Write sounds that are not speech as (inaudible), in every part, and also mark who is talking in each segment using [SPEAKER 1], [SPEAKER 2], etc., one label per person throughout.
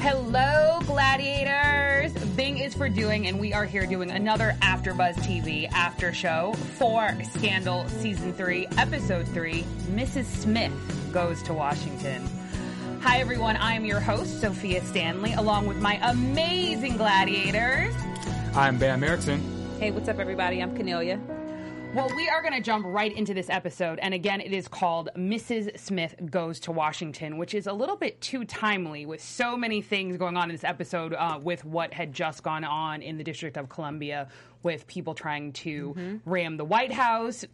[SPEAKER 1] Hello, gladiators! Bing is for doing, and we are here doing another AfterBuzz TV after show for Scandal Season 3, Episode 3, Mrs. Smith Goes to Washington. Hi, everyone. I am your host, Sofia Stanley, along with my amazing gladiators.
[SPEAKER 2] I'm Bamm Ericsen.
[SPEAKER 3] Hey, what's up, everybody? I'm Kennelia.
[SPEAKER 1] Well, we are going to jump right into this episode. And again, it is called Mrs. Smith Goes to Washington, which is a little bit too timely with so many things going on in this episode uh, with what had just gone on in the District of Columbia with people trying to ram the White House,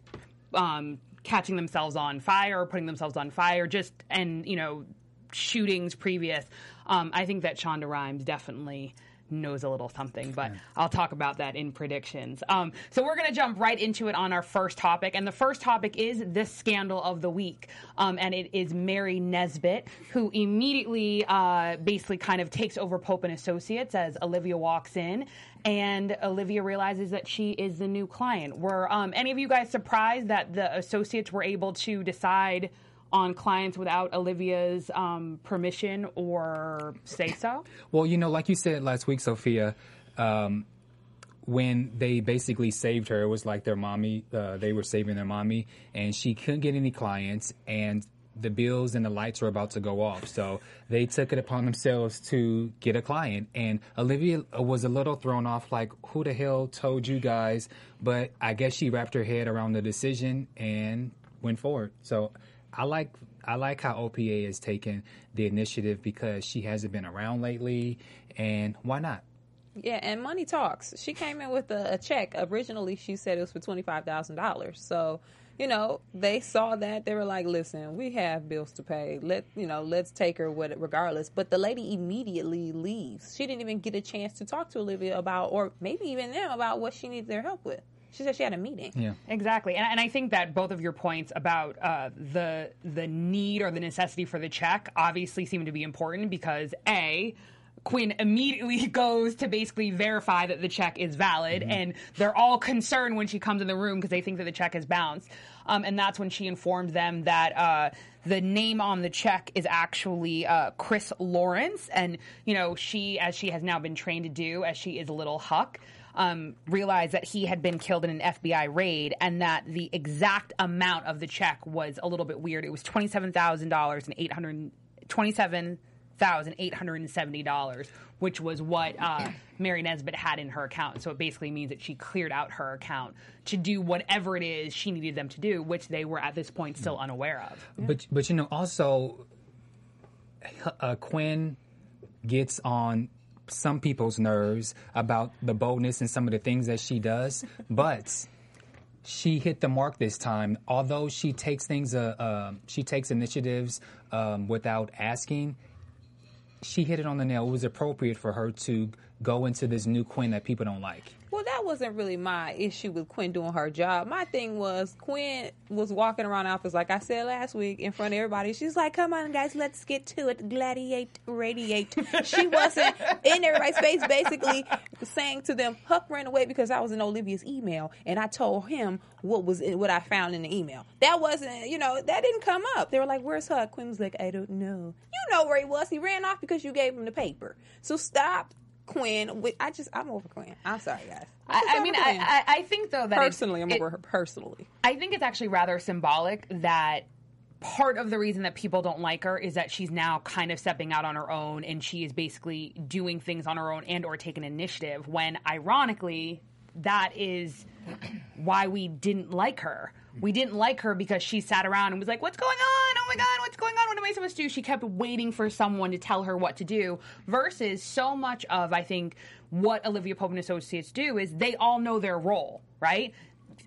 [SPEAKER 1] um, catching themselves on fire, or putting themselves on fire, just, and, you know, shootings previous. Um, I think that Shonda Rhimes definitely knows a little something, but I'll talk about that in predictions. Um, so we're going to jump right into it on our first topic, and the first topic is the scandal of the week, um, and it is Mary Nesbitt, who immediately, uh, basically, kind of takes over Pope and Associates as Olivia walks in, and Olivia realizes that she is the new client. Were um, any of you guys surprised that the associates were able to decide? On clients without Olivia's um, permission or say so?
[SPEAKER 2] Well, you know, like you said last week, Sofia, um, when they basically saved her, it was like their mommy, uh, they were saving their mommy, and she couldn't get any clients, and the bills and the lights were about to go off. So they took it upon themselves to get a client. And Olivia was a little thrown off, like, who the hell told you guys? But I guess she wrapped her head around the decision and went forward. So I like I like how OPA has taken the initiative because she hasn't been around lately, and why not?
[SPEAKER 3] Yeah, and money talks. She came in with a, a check. Originally, she said it was for twenty five thousand dollars. So, you know, they saw that they were like, "Listen, we have bills to pay. Let you know, let's take her with it regardless." But the lady immediately leaves. She didn't even get a chance to talk to Olivia about, or maybe even them about what she needs their help with. She said she had a meeting.
[SPEAKER 2] Yeah.
[SPEAKER 1] Exactly, and, and I think that both of your points about uh, the the need or the necessity for the check obviously seem to be important because a Quinn immediately (laughs) goes to basically verify that the check is valid, and they're all concerned when she comes in the room because they think that the check is bounced. Um, and that's when she informed them that uh, the name on the check is actually uh, Chris Lawrence, and you know she, as she has now been trained to do, as she is a little huck. Um, realized that he had been killed in an FBI raid and that the exact amount of the check was a little bit weird. It was twenty seven thousand dollars and eight hundred twenty seven thousand eight hundred and seventy dollars, which was what uh, Mary Nesbitt had in her account. So it basically means that she cleared out her account to do whatever it is she needed them to do, which they were at this point still unaware of.
[SPEAKER 2] But but you know also, uh, Quinn gets on some people's nerves about the boldness and some of the things that she does, (laughs) but she hit the mark this time. Although she takes things, uh, uh, she takes initiatives um, without asking. She hit it on the nail. It was appropriate for her to go into this new Quinn that people don't like.
[SPEAKER 3] Well, that wasn't really my issue with Quinn doing her job. My thing was Quinn was walking around office, like I said last week, in front of everybody. She's like, "Come on, guys, let's get to it. Gladiate, radiate." she wasn't in everybody's face, basically saying to them, "Huck ran away because I was in Olivia's email, and I told him what was in, what I found in the email." That wasn't, you know, that didn't come up. They were like, "Where's Huck?" Quinn was like, "I don't know." You know where he was. He ran off because you gave him the paper. So stop. Quinn, with, I just I'm over Quinn. I'm sorry, guys. I'm
[SPEAKER 1] I, I mean, I, I I think though that it's-
[SPEAKER 3] personally, I'm
[SPEAKER 1] it-
[SPEAKER 3] over her personally.
[SPEAKER 1] I think it's actually rather symbolic that part of the reason that people don't like her is that she's now kind of stepping out on her own and she is basically doing things on her own and or taking initiative when ironically that is why we didn't like her We didn't like her because she sat around and was like, "What's going on? Oh my god, what's going on? What am I supposed to do?" She kept waiting for someone to tell her what to do. Versus so much of I think what Olivia Pope and Associates do is they all know their role, right?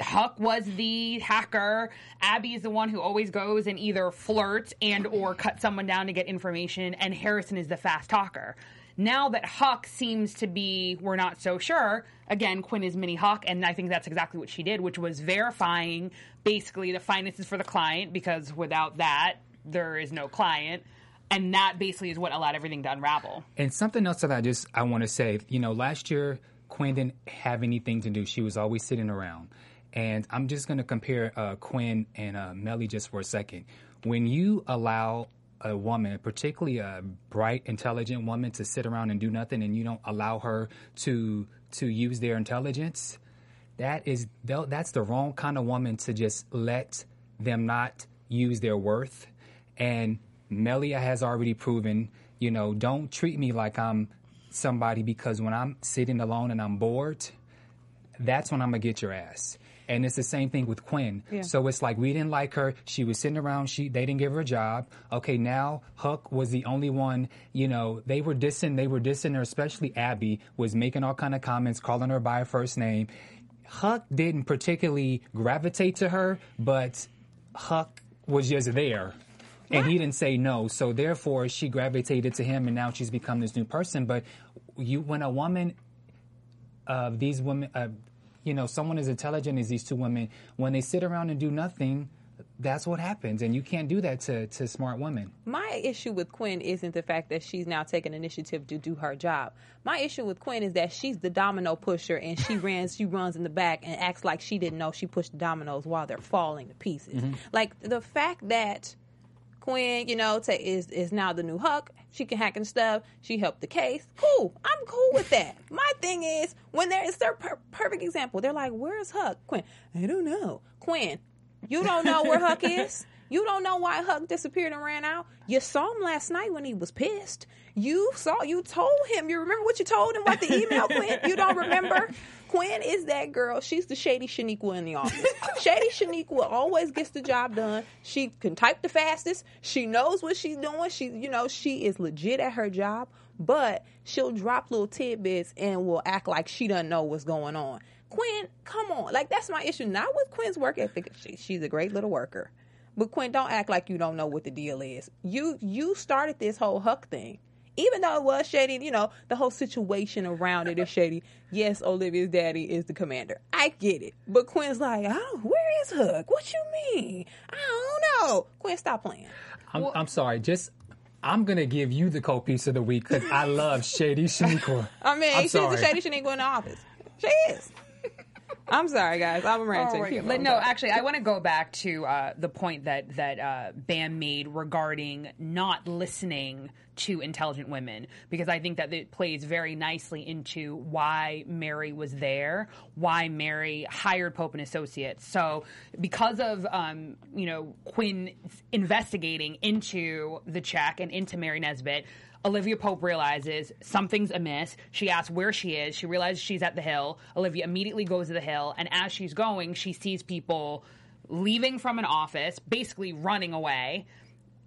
[SPEAKER 1] Huck was the hacker. Abby is the one who always goes and either flirts and or cuts someone down to get information, and Harrison is the fast talker. Now that Huck seems to be, we're not so sure. Again, Quinn is mini Huck, and I think that's exactly what she did, which was verifying basically the finances for the client because without that, there is no client. And that basically is what allowed everything to unravel.
[SPEAKER 2] And something else that I just I want to say, you know, last year Quinn didn't have anything to do. She was always sitting around. And I'm just going to compare uh, Quinn and uh, Mellie just for a second. When you allow a woman, particularly a bright, intelligent woman, to sit around and do nothing, and you don't allow her to to use their intelligence, that is that's the wrong kind of woman to just let them not use their worth. And Mellie has already proven, you know, don't treat me like I'm somebody because when I'm sitting alone and I'm bored, that's when I'm gonna get your ass. And it's the same thing with Quinn.
[SPEAKER 3] Yeah.
[SPEAKER 2] So it's like we didn't like her. She was sitting around. She they didn't give her a job. Okay, now Huck was the only one. You know, they were dissing. They were dissing her. Especially Abby was making all kind of comments, calling her by her first name. Huck didn't particularly gravitate to her, but Huck was just there. And he didn't say no, so therefore she gravitated to him, and now she's become this new person. But you, when a woman uh, these women, uh, you know, someone as intelligent as these two women, when they sit around and do nothing, that's what happens. And you can't do that to, to smart women.
[SPEAKER 3] My issue with Quinn isn't the fact that she's now taking initiative to do her job. My issue with Quinn is that she's the domino pusher and she (laughs) runs she runs in the back and acts like she didn't know she pushed the dominoes while they're falling to pieces. Mm-hmm. Like the fact that Quinn, you know, ta is is now the new Huck. She can hack and stuff. She helped the case. Cool. I'm cool with that. (laughs) My thing is when there is their per- perfect example. They're like, "Where's Huck?" Quinn, I don't know. Quinn, you don't know where Huck is. You don't know why Huck disappeared and ran out. You saw him last night when he was pissed. You saw, you told him. You remember what you told him about the email, Quinn? You don't remember? Quinn is that girl. She's the shady Shaniqua in the office. shady Shaniqua always gets the job done. She can type the fastest. She knows what she's doing. She, you know, she is legit at her job. But she'll drop little tidbits and will act like she doesn't know what's going on. Quinn, come on. Like that's my issue. Not with Quinn's work ethic. She, she's a great little worker. But Quinn, don't act like you don't know what the deal is. You you started this whole Huck thing. Even though it was shady, you know, the whole situation around it is shady. Yes, Olivia's daddy is the commander. I get it. But Quinn's like, oh, where is Huck? What you mean? I don't know. Quinn, stop playing.
[SPEAKER 2] I'm, I'm sorry, just. I'm gonna give you the cold piece of the week because I love Shady Shaniqua. (laughs)
[SPEAKER 3] I mean,
[SPEAKER 2] I'm
[SPEAKER 3] she's
[SPEAKER 2] sorry.
[SPEAKER 3] the shady Shaniqua in the office. She is. I'm sorry, guys. I'm ranting. Keep
[SPEAKER 1] But no, actually, I want to go back to uh, the point that that uh, Bamm made regarding not listening to intelligent women, because I think that it plays very nicely into why Mary was there, why Mary hired Pope and Associates. So, because of um, you know Quinn investigating into the check and into Mary Nesbitt. Olivia Pope realizes something's amiss. She asks where she is. She realizes she's at the hill. Olivia immediately goes to the hill, and as she's going, she sees people leaving from an office, basically running away.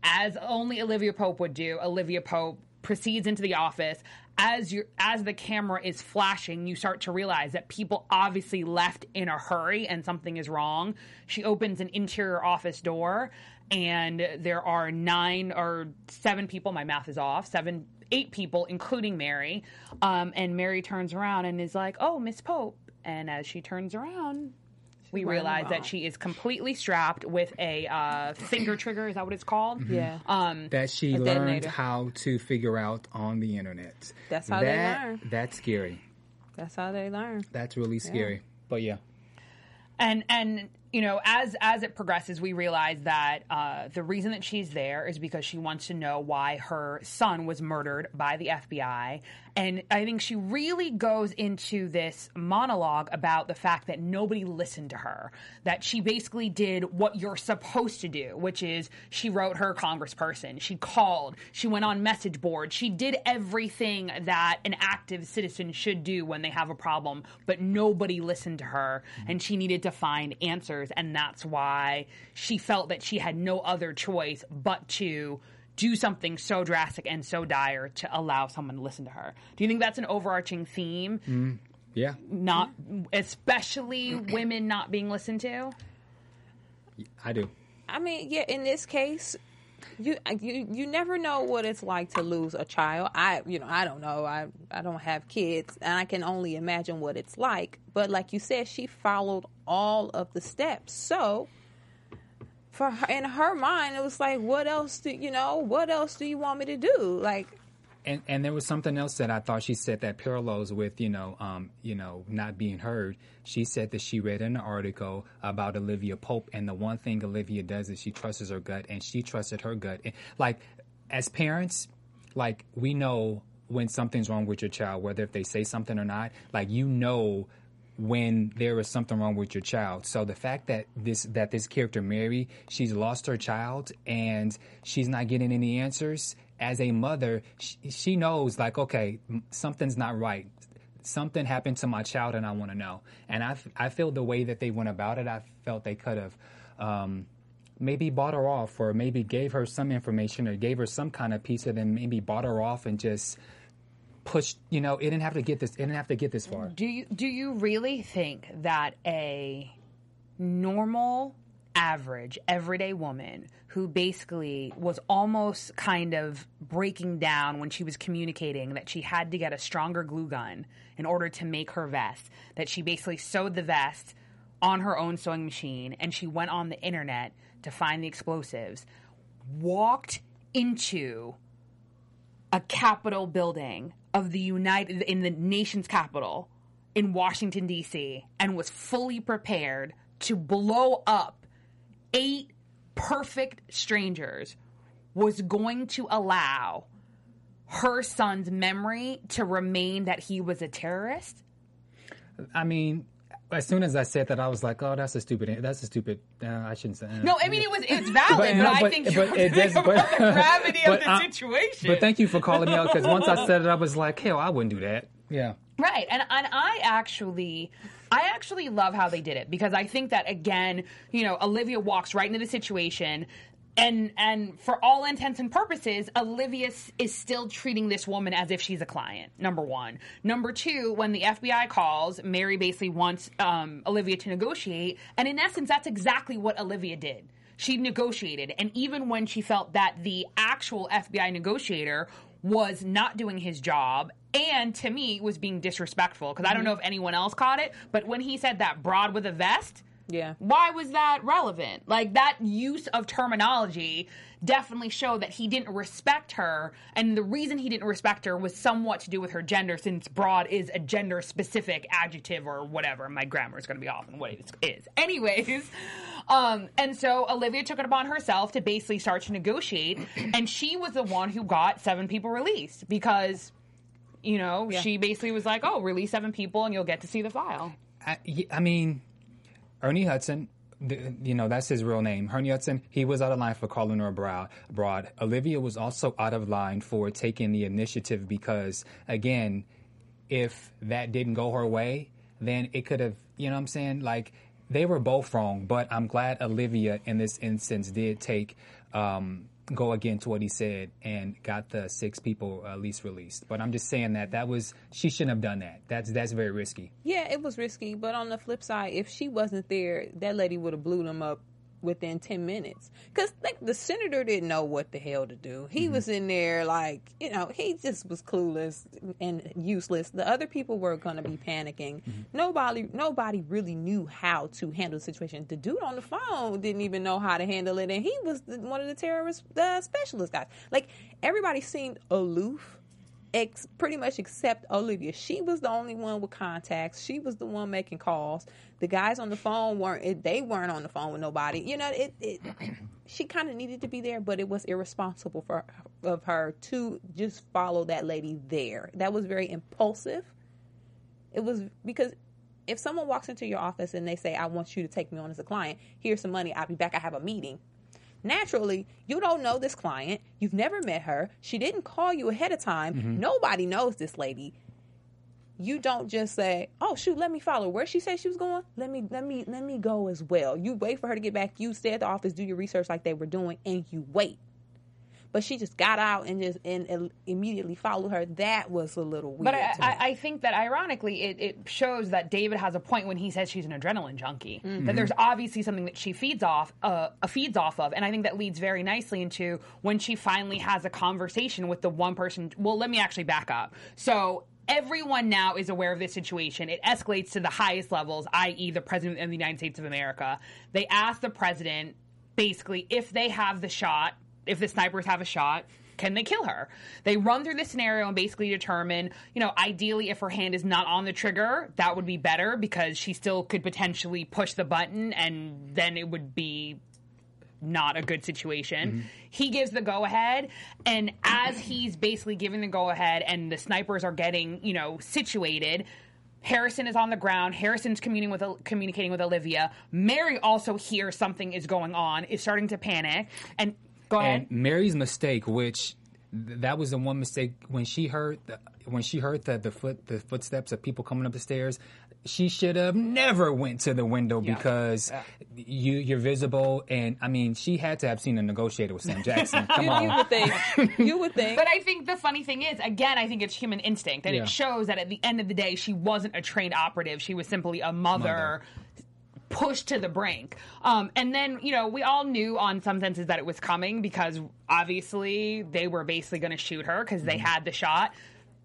[SPEAKER 1] As only Olivia Pope would do, Olivia Pope proceeds into the office. As you as the camera is flashing, you start to realize that people obviously left in a hurry and something is wrong. She opens an interior office door and there are nine or seven people, my math is off, seven eight people including Mary. Um, and Mary turns around and is like, "Oh, Miss Pope." And as she turns around, we realize that she is completely strapped with a uh, finger trigger. Is that what it's called?
[SPEAKER 3] Yeah.
[SPEAKER 1] Um,
[SPEAKER 2] that she learned
[SPEAKER 3] detonator.
[SPEAKER 2] how to figure out on the internet.
[SPEAKER 3] That's how they learn.
[SPEAKER 2] That's scary.
[SPEAKER 3] That's how they learn.
[SPEAKER 2] That's really scary. But yeah.
[SPEAKER 1] and and you know as as it progresses we realize that uh, the reason that she's there is because she wants to know why her son was murdered by the fbi and i think she really goes into this monologue about the fact that nobody listened to her that she basically did what you're supposed to do which is she wrote her congressperson. She called. She went on message boards she did everything that an active citizen should do when they have a problem but nobody listened to her. Mm-hmm. And she needed to find answers. And that's why she felt that she had no other choice but to do something so drastic and so dire to allow someone to listen to her. Do you think that's an overarching theme?
[SPEAKER 2] Mm, yeah.
[SPEAKER 1] Not, especially women not being listened to.
[SPEAKER 2] I do.
[SPEAKER 3] I mean, yeah, in this case, you you you never know what it's like to lose a child. I you know I don't know. I I don't have kids, and I can only imagine what it's like. But like you said, she followed all of the steps. So for her, in her mind, it was like, what else do you know? What else do you want me to do? Like
[SPEAKER 2] And and there was something else that I thought she said that parallels with you know um you know not being heard. She said that she read an article about Olivia Pope, and the one thing Olivia does is she trusts her gut, and she trusted her gut. And, like as parents, like we know when something's wrong with your child, whether if they say something or not. Like you know when there is something wrong with your child. So the fact that this that this character Mary, she's lost her child and she's not getting any answers. As a mother, she, she knows like okay, something's not right. Something happened to my child, and I want to know. And I, I feel the way that they went about it, I felt they could have um, maybe bought her off, or maybe gave her some information, or gave her some kind of piece of them, maybe bought her off and just pushed. You know, it didn't have to get this. It didn't have to get this far.
[SPEAKER 1] Do you do you really think that a normal, average, everyday woman who basically was almost kind of breaking down when she was communicating that she had to get a stronger glue gun in order to make her vest, that she basically sewed the vest on her own sewing machine and she went on the internet to find the explosives, walked into a capitol building of the United in the nation's capital in Washington D.C. and was fully prepared to blow up eight perfect strangers was going to allow her son's memory to remain that he was a terrorist?
[SPEAKER 2] I mean, as soon as I said that, I was like, "Oh, that's a stupid. That's a stupid. Uh, I shouldn't say." uh,
[SPEAKER 1] No, I mean it was it's valid, but,
[SPEAKER 2] no,
[SPEAKER 1] I think you're
[SPEAKER 2] it
[SPEAKER 1] thinking
[SPEAKER 2] does-
[SPEAKER 1] about (laughs) the gravity of the
[SPEAKER 2] I-
[SPEAKER 1] situation.
[SPEAKER 2] But thank you for calling me out because once I said it, I was like, "Hell, I wouldn't do that." Yeah.
[SPEAKER 1] Right. And and I actually I actually love how they did it because I think that again, you know, Olivia walks right into the situation and and for all intents and purposes, Olivia is still treating this woman as if she's a client. Number 1. Number 2, when the FBI calls, Mary basically wants um, Olivia to negotiate, and in essence that's exactly what Olivia did. She negotiated, and even when she felt that the actual FBI negotiator was not doing his job and to me was being disrespectful because I don't know if anyone else caught it, but when he said that broad with a vest,
[SPEAKER 3] Yeah.
[SPEAKER 1] why was that relevant? Like that use of terminology definitely showed that he didn't respect her, and the reason he didn't respect her was somewhat to do with her gender, since broad is a gender specific adjective or whatever. My grammar is going to be off in what it is. (laughs) Anyways, um, and so Olivia took it upon herself to basically start to negotiate, (clears throat) and she was the one who got seven people released because. You know,
[SPEAKER 3] Yeah.
[SPEAKER 1] she basically was like, "Oh, release seven people, and you'll get to see the file."
[SPEAKER 2] I, I mean, Ernie Hudson, you know, that's his real name. Ernie Hudson, he was out of line for calling her abroad. Olivia was also out of line for taking the initiative because, again, if that didn't go her way, then it could have, you know what I'm saying? Like, they were both wrong, but I'm glad Olivia in this instance did take, um, go against what he said and got the six people uh, at least released. But I'm just saying that that was, she shouldn't have done that. That's, that's very risky.
[SPEAKER 3] Yeah, it was risky, but on the flip side, if she wasn't there, that lady would have blew them up within 10 minutes. Because like, the senator didn't know what the hell to do. He mm-hmm. was in there like, you know, he just was clueless and useless. The other people were going to be panicking. Mm-hmm. Nobody nobody really knew how to handle the situation. The dude on the phone didn't even know how to handle it, and he was the, one of the terrorist the specialist guys. Like, everybody seemed aloof ex- pretty much except Olivia. She was the only one with contacts. She was the one making calls. The guys on the phone weren't. They weren't on the phone with nobody. You know, it. it (clears throat) she kind of needed to be there, but it was irresponsible for of her to just follow that lady there. That was very impulsive. It was because if someone walks into your office and they say, "I want you to take me on as a client. Here's some money. I'll be back. I have a meeting." Naturally, you don't know this client. You've never met her. She didn't call you ahead of time. Mm-hmm. Nobody knows this lady. you don't just say, "Oh shoot, let me follow where she said she was going. Let me let me let me go as well." You wait for her to get back. You stay at the office, do your research like they were doing, and you wait. But she just got out and just and, immediately followed her. That was a little weird.
[SPEAKER 1] But I. I, I think that ironically, it, it shows that David has a point when he says she's an adrenaline junkie. That there's obviously something that she feeds off, uh, uh, feeds off of, and I think that leads very nicely into when she finally has a conversation with the one person. Well, let me actually back up. So. Everyone now is aware of this situation. It escalates to the highest levels, i.e., the President of the United States of America. They ask the President, basically, if they have the shot, if the snipers have a shot, can they kill her? They run through the scenario and basically determine, you know, ideally if her hand is not on the trigger, that would be better because she still could potentially push the button and then it would be not a good situation. Mm-hmm. He gives the go ahead, and as he's basically giving the go ahead, and the snipers are getting, you know, situated. Harrison is on the ground. Harrison's communicating with communicating with Olivia. Mary also hears something is going on, is starting to panic, and go ahead.
[SPEAKER 2] And Mary's mistake, which th- that was the one mistake when she heard the, when she heard the the foot the footsteps of people coming up the stairs. She should have never went to the window because you you're visible, and I mean she had to have seen a negotiator with Sam (laughs) Jackson. Come
[SPEAKER 3] you,
[SPEAKER 2] on,
[SPEAKER 3] you would think. You would think.
[SPEAKER 1] But I think the funny thing is, again, I think it's human instinct, and
[SPEAKER 2] Yeah.
[SPEAKER 1] it shows that at the end of the day, she wasn't a trained operative. She was simply a mother.
[SPEAKER 2] Mother.
[SPEAKER 1] Pushed to the brink. Um, and then, you know, we all knew on some senses that it was coming because obviously they were basically going to shoot her because they had the shot.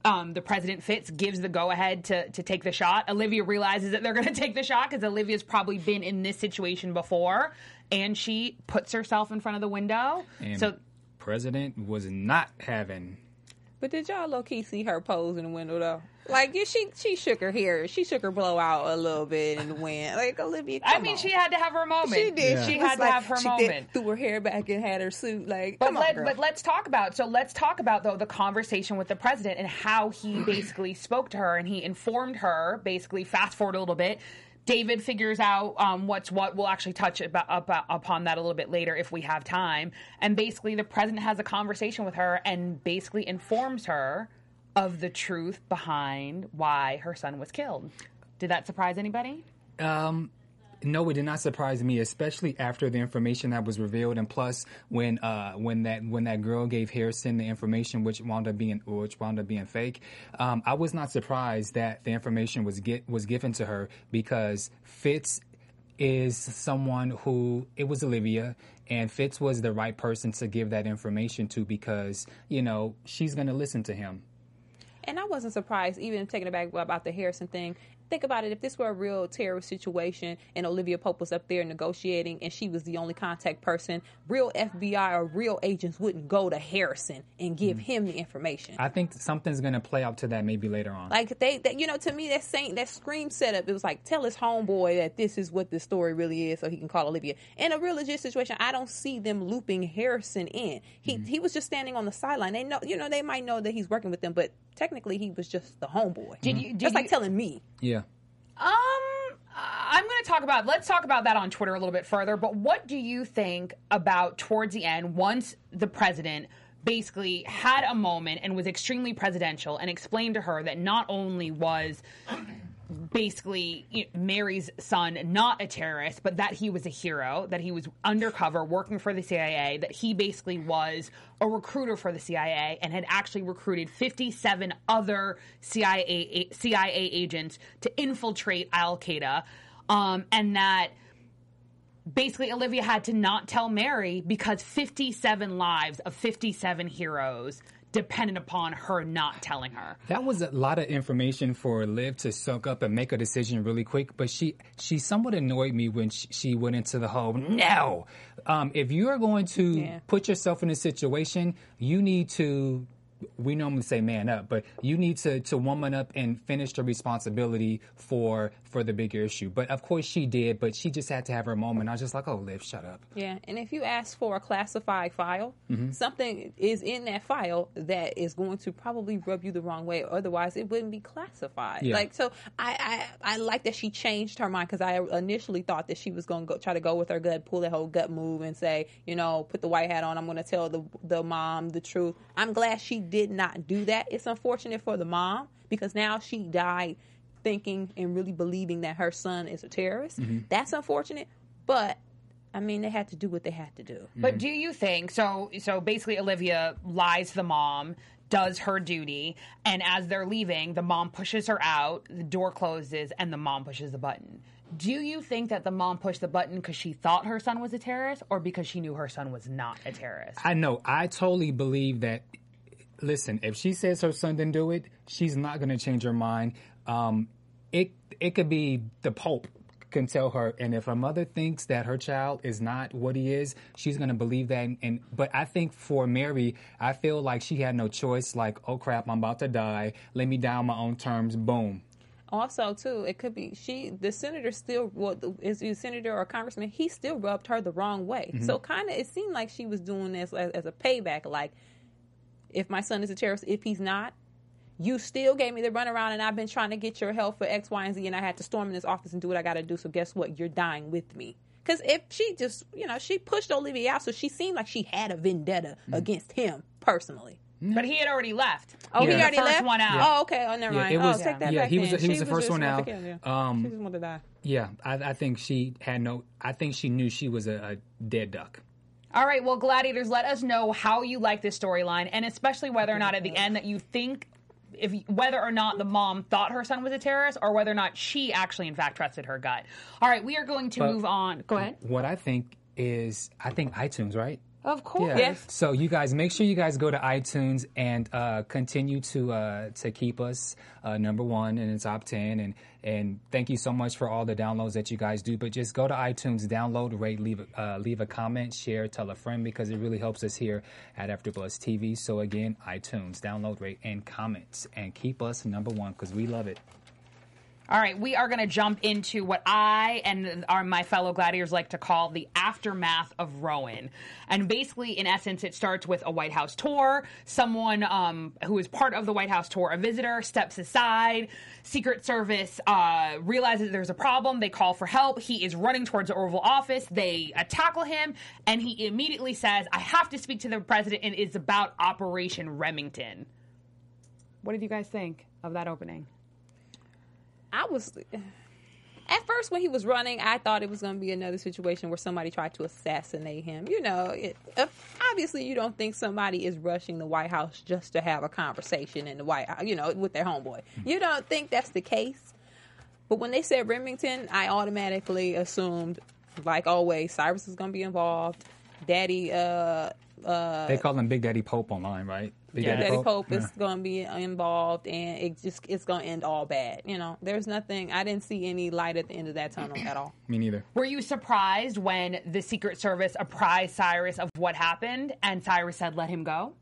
[SPEAKER 1] Um, the president Fitz gives the go ahead to, to take the shot. Olivia realizes that they're going (laughs) to take the shot because Olivia's probably been in this situation before. And she puts herself in front of the window.
[SPEAKER 2] and
[SPEAKER 1] so
[SPEAKER 2] president was not having.
[SPEAKER 3] But did y'all low key see her pose in the window though? Like she she shook her hair, she shook her blowout a little bit in the wind. Like Olivia,
[SPEAKER 1] I mean,
[SPEAKER 3] on.
[SPEAKER 1] she had to have her moment.
[SPEAKER 3] She did.
[SPEAKER 1] She
[SPEAKER 3] She
[SPEAKER 1] had
[SPEAKER 3] was
[SPEAKER 1] to
[SPEAKER 3] like-
[SPEAKER 1] have her
[SPEAKER 3] she did,
[SPEAKER 1] moment.
[SPEAKER 3] threw her hair back and had her suit. Like,
[SPEAKER 1] But
[SPEAKER 3] come on,
[SPEAKER 1] let
[SPEAKER 3] girl.
[SPEAKER 1] but let's talk about so let's talk about though the conversation with the president and how he (clears throat) basically spoke to her and he informed her basically fast forward a little bit. David figures out um, what's what. We'll actually touch about, about, upon that a little bit later if we have time. And basically, the president has a conversation with her and basically informs her of the truth behind why her son was killed. Did that surprise anybody?
[SPEAKER 2] No, it did not surprise me, especially after the information that was revealed, and plus when uh, when that when that girl gave Harrison the information, which wound up being which wound up being fake. Um, I was not surprised that the information was get was given to her because Fitz is someone who it was Olivia, and Fitz was the right person to give that information to because you know she's going to listen to him.
[SPEAKER 3] And I wasn't surprised, even taking it back about the Harrison thing. Think about it. If this were a real terrorist situation and Olivia Pope was up there negotiating and she was the only contact person, real FBI or real agents wouldn't go to Harrison and give mm. him the information.
[SPEAKER 2] I think something's going to play out to that maybe later on.
[SPEAKER 3] Like they, that, you know, to me that saying that scream setup. It was like tell his homeboy that this is what the story really is, so he can call Olivia. In a real legit situation, I don't see them looping Harrison in. He mm. he was just standing on the sideline. They know, you know, they might know that he's working with them, but technically he was just the homeboy.
[SPEAKER 1] Did you- did
[SPEAKER 3] That's like
[SPEAKER 1] you-
[SPEAKER 3] telling me.
[SPEAKER 2] yeah.
[SPEAKER 1] Um, I'm going to talk about. Let's talk about that on Twitter a little bit further. But what do you think about towards the end once the president basically had a moment and was extremely presidential and explained to her that not only was basically Mary's son not a terrorist, but that he was a hero, that he was undercover working for the CIA, that he basically was a recruiter for the CIA and had actually recruited 57 other CIA CIA agents to infiltrate Al Qaeda, um, and that basically Olivia had to not tell Mary because 57 lives of 57 heroes depended upon her not telling her.
[SPEAKER 2] That was a lot of information for Liv to soak up and make a decision really quick. But she she somewhat annoyed me when she, she went into the whole no. Um, if you are going to
[SPEAKER 3] Yeah.
[SPEAKER 2] put yourself in a situation, you need to. We normally say man up, but you need to to woman up and finish the responsibility for for the bigger issue. But of course she did, but she just had to have her moment. I was just like, oh, Liv, shut up.
[SPEAKER 3] Yeah, and if you ask for a classified file,
[SPEAKER 2] Mm-hmm.
[SPEAKER 3] something is in that file that is going to probably rub you the wrong way. Otherwise, it wouldn't be classified.
[SPEAKER 2] Yeah.
[SPEAKER 3] Like, so I, I I like that she changed her mind because I initially thought that she was going to try to go with her gut, pull that whole gut move, and say, you know, put the white hat on. I'm going to tell the the mom the truth. I'm glad she did not do that. It's unfortunate for the mom because now she died thinking and really believing that her son is a terrorist. That's unfortunate, but I mean, they had to do what they had to do.
[SPEAKER 1] But do you think so? So basically, Olivia lies to the mom, does her duty, and as they're leaving, the mom pushes her out. The door closes, and the mom pushes the button. Do you think that the mom pushed the button because she thought her son was a terrorist, or because she knew her son was not a terrorist?
[SPEAKER 2] I know. I totally believe that. Listen, if she says her son didn't do it, she's not going to change her mind. Um, it it could be the Pope can tell her, and if a mother thinks that her child is not what he is, she's going to believe that. And, and but I think for Mary, I feel like she had no choice. Like, oh crap, I'm about to die. Let me die on my own terms. Boom.
[SPEAKER 3] Also, too, it could be she, the senator still, well, is a senator or a congressman? He still rubbed her the wrong way. Mm-hmm. So, kind of, it seemed like she was doing this as, as a payback. Like, if my son is a terrorist, if he's not, you still gave me the runaround, and I've been trying to get your help for X, Y, and Z, and I had to storm in this office and do what I got to do. So, guess what? You're dying with me. Because if she just, you know, she pushed Olivia out, so she seemed like she had a vendetta mm. against him personally. Mm.
[SPEAKER 1] But he had already left.
[SPEAKER 3] Oh,
[SPEAKER 2] Yeah.
[SPEAKER 3] he
[SPEAKER 2] The
[SPEAKER 3] already
[SPEAKER 1] first
[SPEAKER 3] left.
[SPEAKER 1] one out.
[SPEAKER 3] Oh, okay. Oh, never
[SPEAKER 2] Yeah,
[SPEAKER 3] mind.
[SPEAKER 2] it oh, was-
[SPEAKER 3] oh, take that
[SPEAKER 2] yeah,
[SPEAKER 3] back
[SPEAKER 2] he was
[SPEAKER 3] then.
[SPEAKER 2] the- he was
[SPEAKER 3] She
[SPEAKER 2] the first
[SPEAKER 3] just
[SPEAKER 2] one out.
[SPEAKER 3] yeah.
[SPEAKER 2] Um,
[SPEAKER 3] she just wanted to die.
[SPEAKER 2] Yeah, I, I think she had no. I think she knew she was a, a dead duck.
[SPEAKER 1] All right, well, gladiators, let us know how you like this storyline, and especially whether or not at the uh, end that you think if whether or not the mom thought her son was a terrorist, or whether or not she actually, in fact, trusted her gut. All right, we are going to
[SPEAKER 2] But-
[SPEAKER 1] move on. Go ahead.
[SPEAKER 2] What I think is, I think iTunes, right?
[SPEAKER 1] Of course.
[SPEAKER 3] Yes.
[SPEAKER 2] So you guys make sure you guys go to iTunes and uh, continue to uh, to keep us uh, number one in the top ten. And and thank you so much for all the downloads that you guys do. But just go to iTunes, download, rate, leave a- uh, leave a comment, share, tell a friend because it really helps us here at AfterBuzz TV. So again, iTunes, download, rate, and comments, and keep us number one because we love it.
[SPEAKER 1] All right, we are going to jump into what I and our my fellow gladiators like to call the aftermath of Rowan. And basically, in essence, it starts with a White House tour. Someone um, who is part of the White House tour, a visitor, steps aside. Secret Service uh, realizes there's a problem. They call for help. He is running towards the Oval Office. They uh, tackle him, and he immediately says, "I have to speak to the president." And it's about Operation Remington. What did you guys think of that opening?
[SPEAKER 3] I was at first when he was running, I thought it was going to be another situation where somebody tried to assassinate him. You know, it, uh, obviously you don't think somebody is rushing the White House just to have a conversation in the White House, you know, with their homeboy. You don't think that's the case. But when they said Remington, I automatically assumed, like always, Cyrus is going to be involved. Daddy, uh, uh,
[SPEAKER 2] They call him Big Daddy Pope online, right? Big
[SPEAKER 1] Yeah.
[SPEAKER 3] Daddy Pope
[SPEAKER 2] Yeah.
[SPEAKER 3] is going to be involved, and it just it's going to end all bad. You know, there's nothing. I didn't see any light at the end of that tunnel at all. (clears throat)
[SPEAKER 2] Me neither.
[SPEAKER 1] Were you surprised when the Secret Service apprised Cyrus of what happened and Cyrus said, let him go?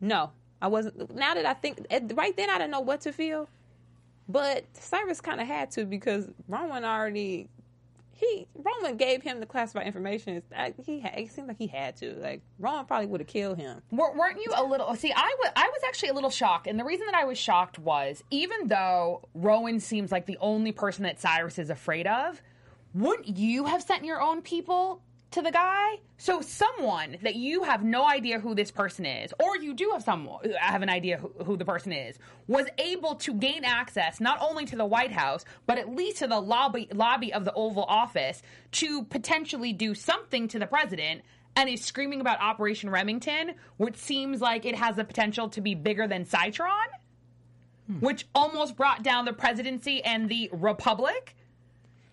[SPEAKER 3] No, I wasn't. Now that I think, right then I didn't know what to feel, but Cyrus kind of had to because Rowan already. He Rowan gave him the classified information. I- uh, He had, it seemed like he had to. Like Rowan probably would have killed him.
[SPEAKER 1] Wer- Weren't you a little? See, I wa- I was actually a little shocked, and the reason that I was shocked was even though Rowan seems like the only person that Cyrus is afraid of, wouldn't you have sent your own people to the guy? So someone that you have no idea who this person is, or you do have someone have an idea who, who the person is, was able to gain access not only to the White House but at least to the lobby lobby of the Oval Office to potentially do something to the president and is screaming about Operation Remington, which seems like it has the potential to be bigger than Citron, hmm. which almost brought down the presidency and the Republic.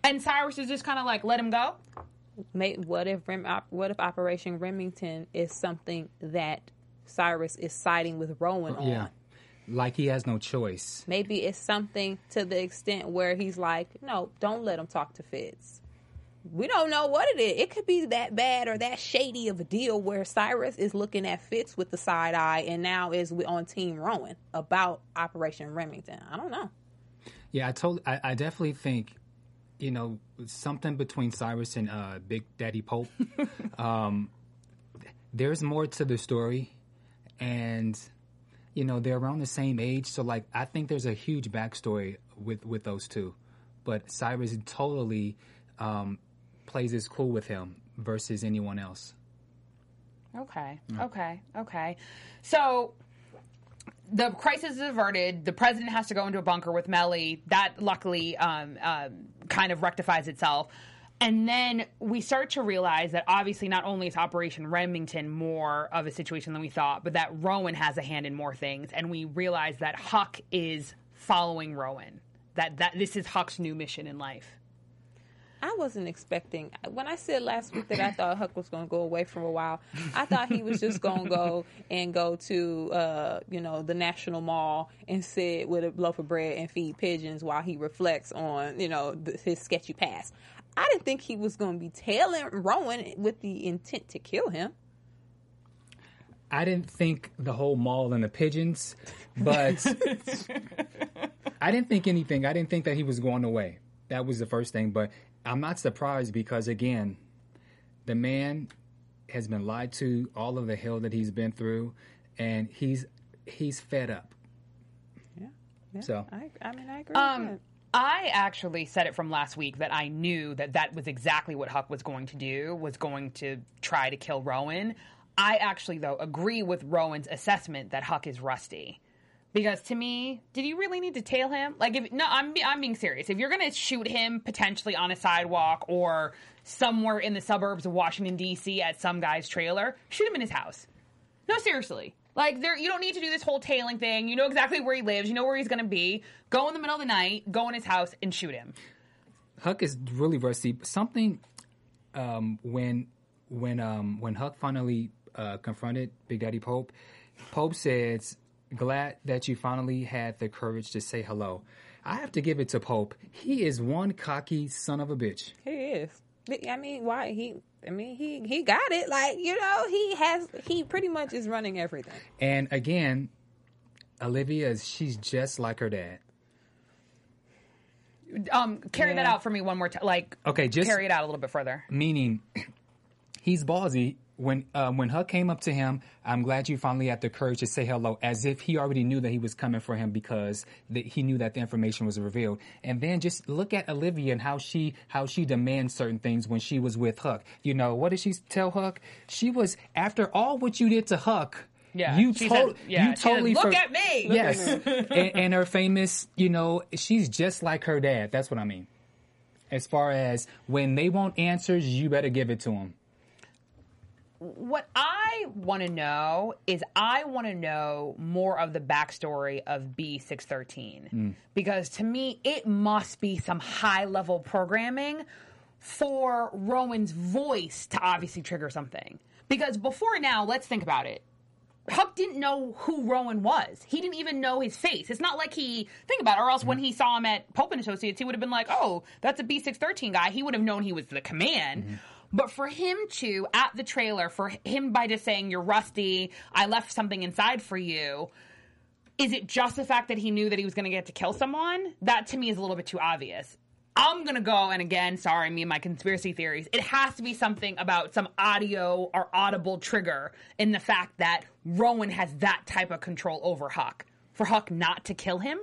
[SPEAKER 1] And Cyrus is just kind of like, let him go.
[SPEAKER 3] May, what if Rem, what if Operation Remington is something that Cyrus is siding with Rowan on?
[SPEAKER 2] Yeah. Like he has no choice.
[SPEAKER 3] Maybe it's something to the extent where he's like, no, don't let him talk to Fitz. We don't know what it is. It could be that bad or that shady of a deal where Cyrus is looking at Fitz with the side eye and now is on Team Rowan about Operation Remington. I don't know.
[SPEAKER 2] Yeah, I told. I, I definitely think, you know, something between Cyrus and uh, Big Daddy Pope. (laughs) um, there's more to the story, and you know they're around the same age, so like I think there's a huge backstory with with those two. But Cyrus totally um, plays his cool with him versus anyone else.
[SPEAKER 1] Okay. Okay. Okay. So the crisis is averted. The president has to go into a bunker with Mellie. That luckily um, um, kind of rectifies itself. And then we start to realize that obviously not only is Operation Remington more of a situation than we thought, but that Rowan has a hand in more things. And we realize that Huck is following Rowan. That that this is Huck's new mission in life.
[SPEAKER 3] I wasn't expecting when I said last week that I thought Huck was going to go away for a while. I thought he was just going to go and go to uh, you know the National Mall and sit with a loaf of bread and feed pigeons while he reflects on you know th- his sketchy past. I didn't think he was going to be tailing Rowan with the intent to kill him.
[SPEAKER 2] I didn't think the whole mall and the pigeons, but (laughs) I didn't think anything. I didn't think that he was going away. That was the first thing. But I'm not surprised because, again, the man has been lied to, all of the hell that he's been through, and he's he's fed up.
[SPEAKER 3] Yeah. yeah.
[SPEAKER 2] So
[SPEAKER 3] I, I mean, I agree.
[SPEAKER 1] Um,
[SPEAKER 3] with that.
[SPEAKER 1] I actually said it from last week that I knew that that was exactly what Huck was going to do, was going to try to kill Rowan. I actually, though, agree with Rowan's assessment that Huck is rusty. Because to me, did you really need to tail him? Like, if no, I'm I'm being serious. If you're gonna shoot him potentially on a sidewalk or somewhere in the suburbs of Washington D.C. at some guy's trailer, shoot him in his house. No, seriously. Like there, you don't need to do this whole tailing thing. You know exactly where he lives. You know where he's to be. Go in the middle of the night. Go in his house and shoot him.
[SPEAKER 2] Huck is really rusty. Something um, when when um, when Huck finally uh, confronted Big Daddy Pope, Pope says, "Glad that you finally had the courage to say hello." I have to give it to Pope. He is one cocky son of a bitch.
[SPEAKER 3] He is. I mean, why he? I mean, he he got it. Like you know, he has. He pretty much is running everything.
[SPEAKER 2] And again, Olivia is she's just like her dad.
[SPEAKER 1] Um, carry that out for me one more time. Like,
[SPEAKER 2] Okay, just
[SPEAKER 1] carry it out a little bit further.
[SPEAKER 2] meaning (clears throat) he's ballsy. When um, when Huck came up to him, I'm glad you finally had the courage to say hello, as if he already knew that he was coming for him because the, he knew that the information was revealed. And then just look at Olivia and how she how she demands certain things when she was with Huck. You know what did she tell Huck? She was after all what you did to Huck.
[SPEAKER 1] Yeah,
[SPEAKER 2] you,
[SPEAKER 1] she
[SPEAKER 2] to-
[SPEAKER 1] said- yeah,
[SPEAKER 2] you
[SPEAKER 1] she said,
[SPEAKER 2] totally
[SPEAKER 1] "Look
[SPEAKER 2] for-
[SPEAKER 1] at me!"
[SPEAKER 2] Yes, (laughs) and, and her famous, you know, she's just like her dad. That's what I mean. As far as when they want answers, you better give it to them.
[SPEAKER 1] What I want to know is I want to know more of the backstory of B613. Hmm. Because to me, it must be some high level programming for Rowan's voice to obviously trigger something. Because before now, let's think about it. Huck didn't know who Rowan was. He didn't even know his face. It's not like he think about it, or else when hmm. he saw him at Pope and Associates, he would have been like, "Oh, that's a B six thirteen guy." He would have known he was the command. Mm-hmm. But for him to at the trailer, for him by just saying you're rusty, I left something inside for you. Is it just the fact that he knew that he was going to get to kill someone? That to me is a little bit too obvious. I'm gonna go, and again, sorry, me and my conspiracy theories. It has to be something about some audio or audible trigger in the fact that Rowan has that type of control over Huck. For Huck not to kill him?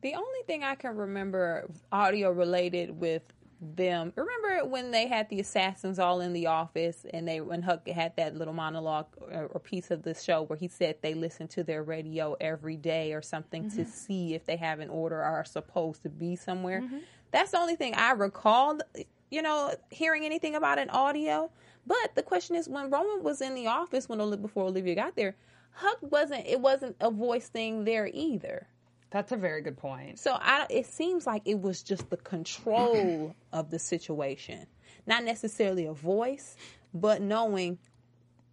[SPEAKER 3] The only thing I can remember audio related with them. Remember when they had the assassins all in the office, and they when Huck had that little monologue or, or piece of the show where he said they listen to their radio every day or something to mm-hmm. see if they have an order or are supposed to be somewhere. Mm-hmm. That's the only thing I recalled. You know, hearing anything about an audio. But the question is, when Rowan was in the office when before Olivia got there, Huck wasn't. It wasn't a voice thing there either.
[SPEAKER 1] That's a very good point.
[SPEAKER 3] So I, it seems like it was just the control (clears throat) of the situation, not necessarily a voice, but knowing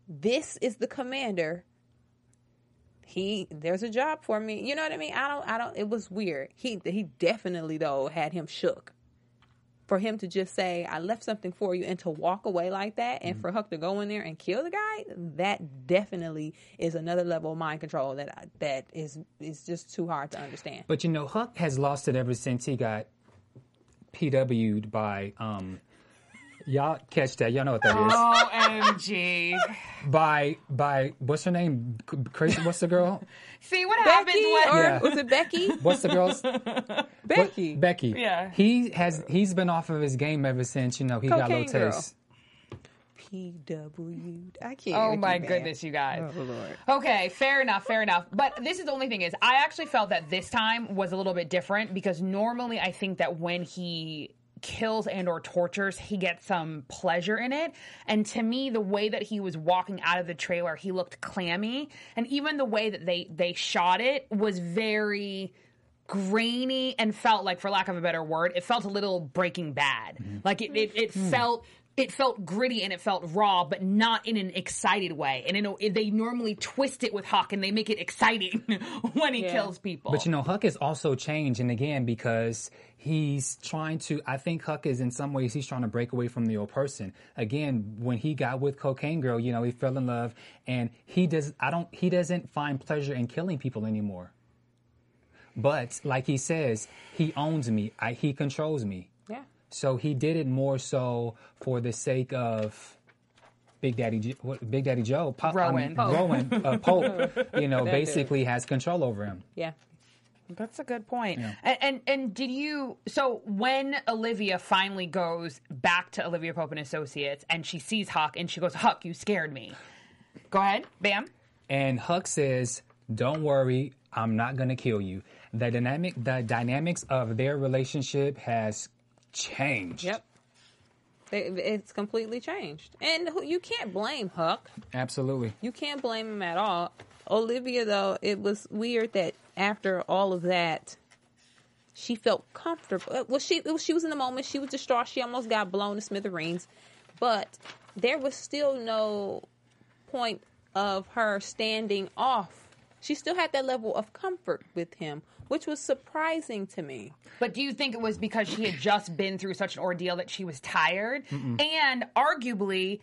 [SPEAKER 3] this is the commander. He there's a job for me. You know what I mean? I don't. I don't. It was weird. He he definitely though had him shook. For him to just say, "I left something for you," and to walk away like that, and for Huck to go in there and kill the guy, that definitely is another level of mind control that I- that is is just too hard to understand.
[SPEAKER 2] But you know, Huck has lost it ever since he got PW'd by um y'all catch that, y'all know what that is.
[SPEAKER 1] OMG.
[SPEAKER 2] By by what's her name? Crazy what's the girl? (laughs)
[SPEAKER 1] See what happens
[SPEAKER 3] Becky
[SPEAKER 1] when.
[SPEAKER 3] or
[SPEAKER 2] Yeah.
[SPEAKER 3] was it Becky? (laughs)
[SPEAKER 2] What's the girl's (laughs)
[SPEAKER 3] Becky.
[SPEAKER 2] what- Becky.
[SPEAKER 1] Yeah.
[SPEAKER 2] He has he's been off of his game ever since, you know, he got low
[SPEAKER 3] Cocaine girl.
[SPEAKER 2] taste.
[SPEAKER 3] PW. I can't.
[SPEAKER 1] Oh
[SPEAKER 3] with you,
[SPEAKER 1] my
[SPEAKER 3] man.
[SPEAKER 1] goodness, you guys.
[SPEAKER 3] Oh Lord.
[SPEAKER 1] Okay, fair enough, fair enough. But this is the only thing is I actually felt that this time was a little bit different because normally I think that when he kills and or tortures he gets some pleasure in it and to me the way that he was walking out of the trailer he looked clammy and even the way that they they shot it was very grainy and felt like for lack of a better word it felt a little breaking bad mm-hmm. like it it, it hmm. felt it felt gritty and it felt raw, but not in an excited way. And you know, they normally twist it with Huck and they make it exciting (laughs) when he
[SPEAKER 3] Yeah.
[SPEAKER 1] kills people.
[SPEAKER 2] But you know, Huck is also changing again because he's trying to. I think Huck is in some ways he's trying to break away from the old person. Again, when he got with Cocaine Girl, you know, he fell in love, and he does. I don't. He doesn't find pleasure in killing people anymore. But like he says, he owns me. I, he controls me.
[SPEAKER 3] Yeah.
[SPEAKER 2] So he did it more so for the sake of Big Daddy, Big Daddy Joe, Pop, I mean,
[SPEAKER 1] Rowan.
[SPEAKER 2] Rowan, uh, Pope. (laughs) You know, basically has control over him.
[SPEAKER 3] Yeah.
[SPEAKER 1] That's a good point. And, and and did you so when Olivia finally goes back to Olivia Pope and Associates and she sees Huck and she goes, Huck, you scared me. Go ahead, Bamm.
[SPEAKER 2] And Huck says, "Don't worry, I'm not going to kill you." The dynamic, the dynamics of their relationship has changed.
[SPEAKER 3] Yep. It's completely changed, and you can't blame Huck.
[SPEAKER 2] Absolutely.
[SPEAKER 3] You can't blame him at all. Olivia, though, it was weird that after all of that, she felt comfortable. uh, Well, she it was, she was in the moment. She was distraught. She almost got blown to smithereens, but there was still no point of her standing off. She still had that level of comfort with him, which was surprising to me.
[SPEAKER 1] But do you think it was because she had just been through such an ordeal that she was tired? And arguably,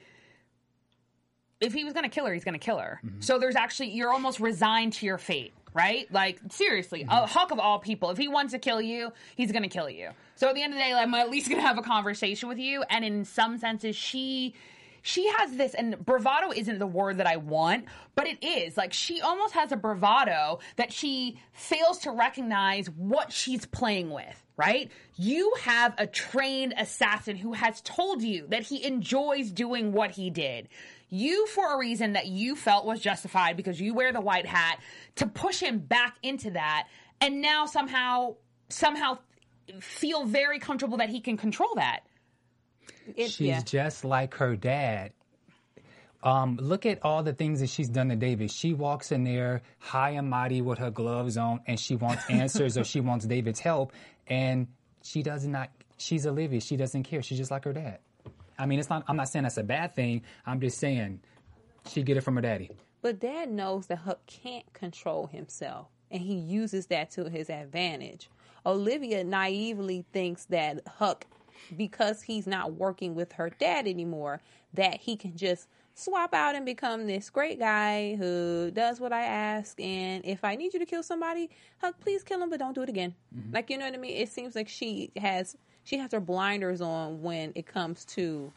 [SPEAKER 1] if he was going to kill her, he's going to kill her. So there's actually, you're almost resigned to your fate, right? Like, seriously, mm-hmm. a Huck of all people, if he wants to kill you, he's to kill you. So at the end of the day, I'm at least to have a conversation with you. And in some senses, she. She has this, and bravado isn't the word that I want, but it is. Like, she almost has a bravado that she fails to recognize what she's playing with, right? You have a trained assassin who has told you that he enjoys doing what he did. You, for a reason that you felt was justified because you wear the white hat, to push him back into that, and now somehow, somehow feel very comfortable that he can control that.
[SPEAKER 3] It,
[SPEAKER 2] She's
[SPEAKER 3] yeah.
[SPEAKER 2] just like her dad. Um, look at all the things that she's done to David. She walks in there high and mighty with her gloves on, and she wants (laughs) answers or she wants David's help, and she does not. She's Olivia. She doesn't care. She's just like her dad. I mean, it's not. I'm not saying that's a bad thing. I'm just saying she get it from her daddy.
[SPEAKER 3] But dad knows that Huck can't control himself, and he uses that to his advantage. Olivia naively thinks that Huck, because he's not working with her dad anymore, that he can just swap out and become this great guy who does what I ask. And if I need you to kill somebody, Huck, please kill him, but don't do it again. Mm-hmm. Like you know what I mean? It seems like she has she has her blinders on when it comes to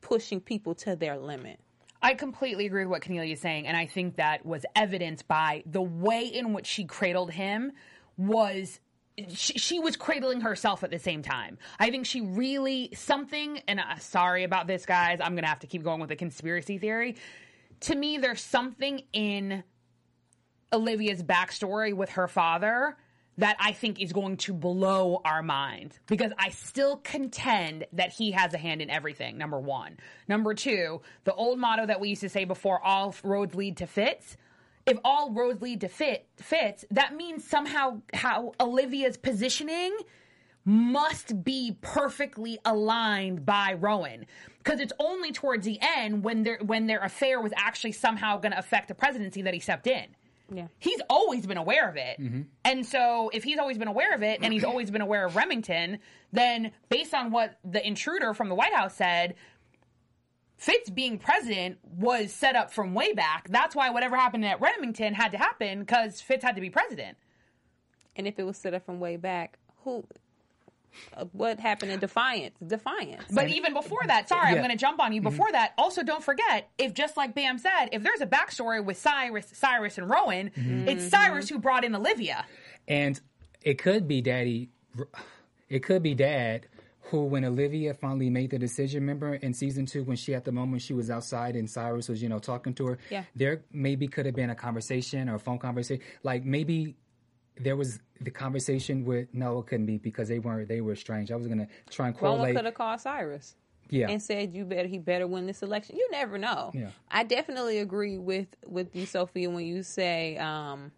[SPEAKER 3] pushing people to their limit.
[SPEAKER 1] I completely agree with what Kennelia is saying, and I think that was evidenced by the way in which she cradled him was she, she was cradling herself at the same time. I think she really something and uh, sorry about this guys, I'm to have to keep going with the conspiracy theory. To me there's something in Olivia's backstory with her father that I think is going to blow our minds because I still contend that he has a hand in everything. Number one. Number two, the old motto that we used to say before all roads lead to Fitz. If all roads lead to fit Fitz, that means somehow how Olivia's positioning must be perfectly aligned by Rowan because it's only towards the end when their when their affair was actually somehow going to affect the presidency that he stepped in.
[SPEAKER 3] Yeah.
[SPEAKER 1] He's always been aware of it. Mm-hmm. And so if he's always been aware of it and he's always been aware of Remington, then based on what the intruder from the White House said, Fitz being president was set up from way back. That's why whatever happened at Remington had to happen because Fitz had to be president.
[SPEAKER 3] And if it was set up from way back, who? Uh, what happened in Defiance? Defiance.
[SPEAKER 1] But even before that, sorry, I'm going to jump on you. Before that, also don't forget, if just like Bamm said, if there's a backstory with Cyrus, Cyrus and Rowan, it's Cyrus who brought in Olivia.
[SPEAKER 2] And it could be daddy. It could be dad who, when Olivia finally made the decision, remember in season two when she at the moment she was outside and Cyrus was, you know, talking to her.
[SPEAKER 3] Yeah.
[SPEAKER 2] There maybe could have been a conversation or a phone conversation. Like maybe there was the conversation with no, it couldn't be because they weren't they were strange. I was gonna try and correlate.
[SPEAKER 3] could have called Cyrus.
[SPEAKER 2] yeah.
[SPEAKER 3] and said you better he better win this election. You never know.
[SPEAKER 2] Yeah.
[SPEAKER 3] I definitely agree with with you, Sofia, when you say um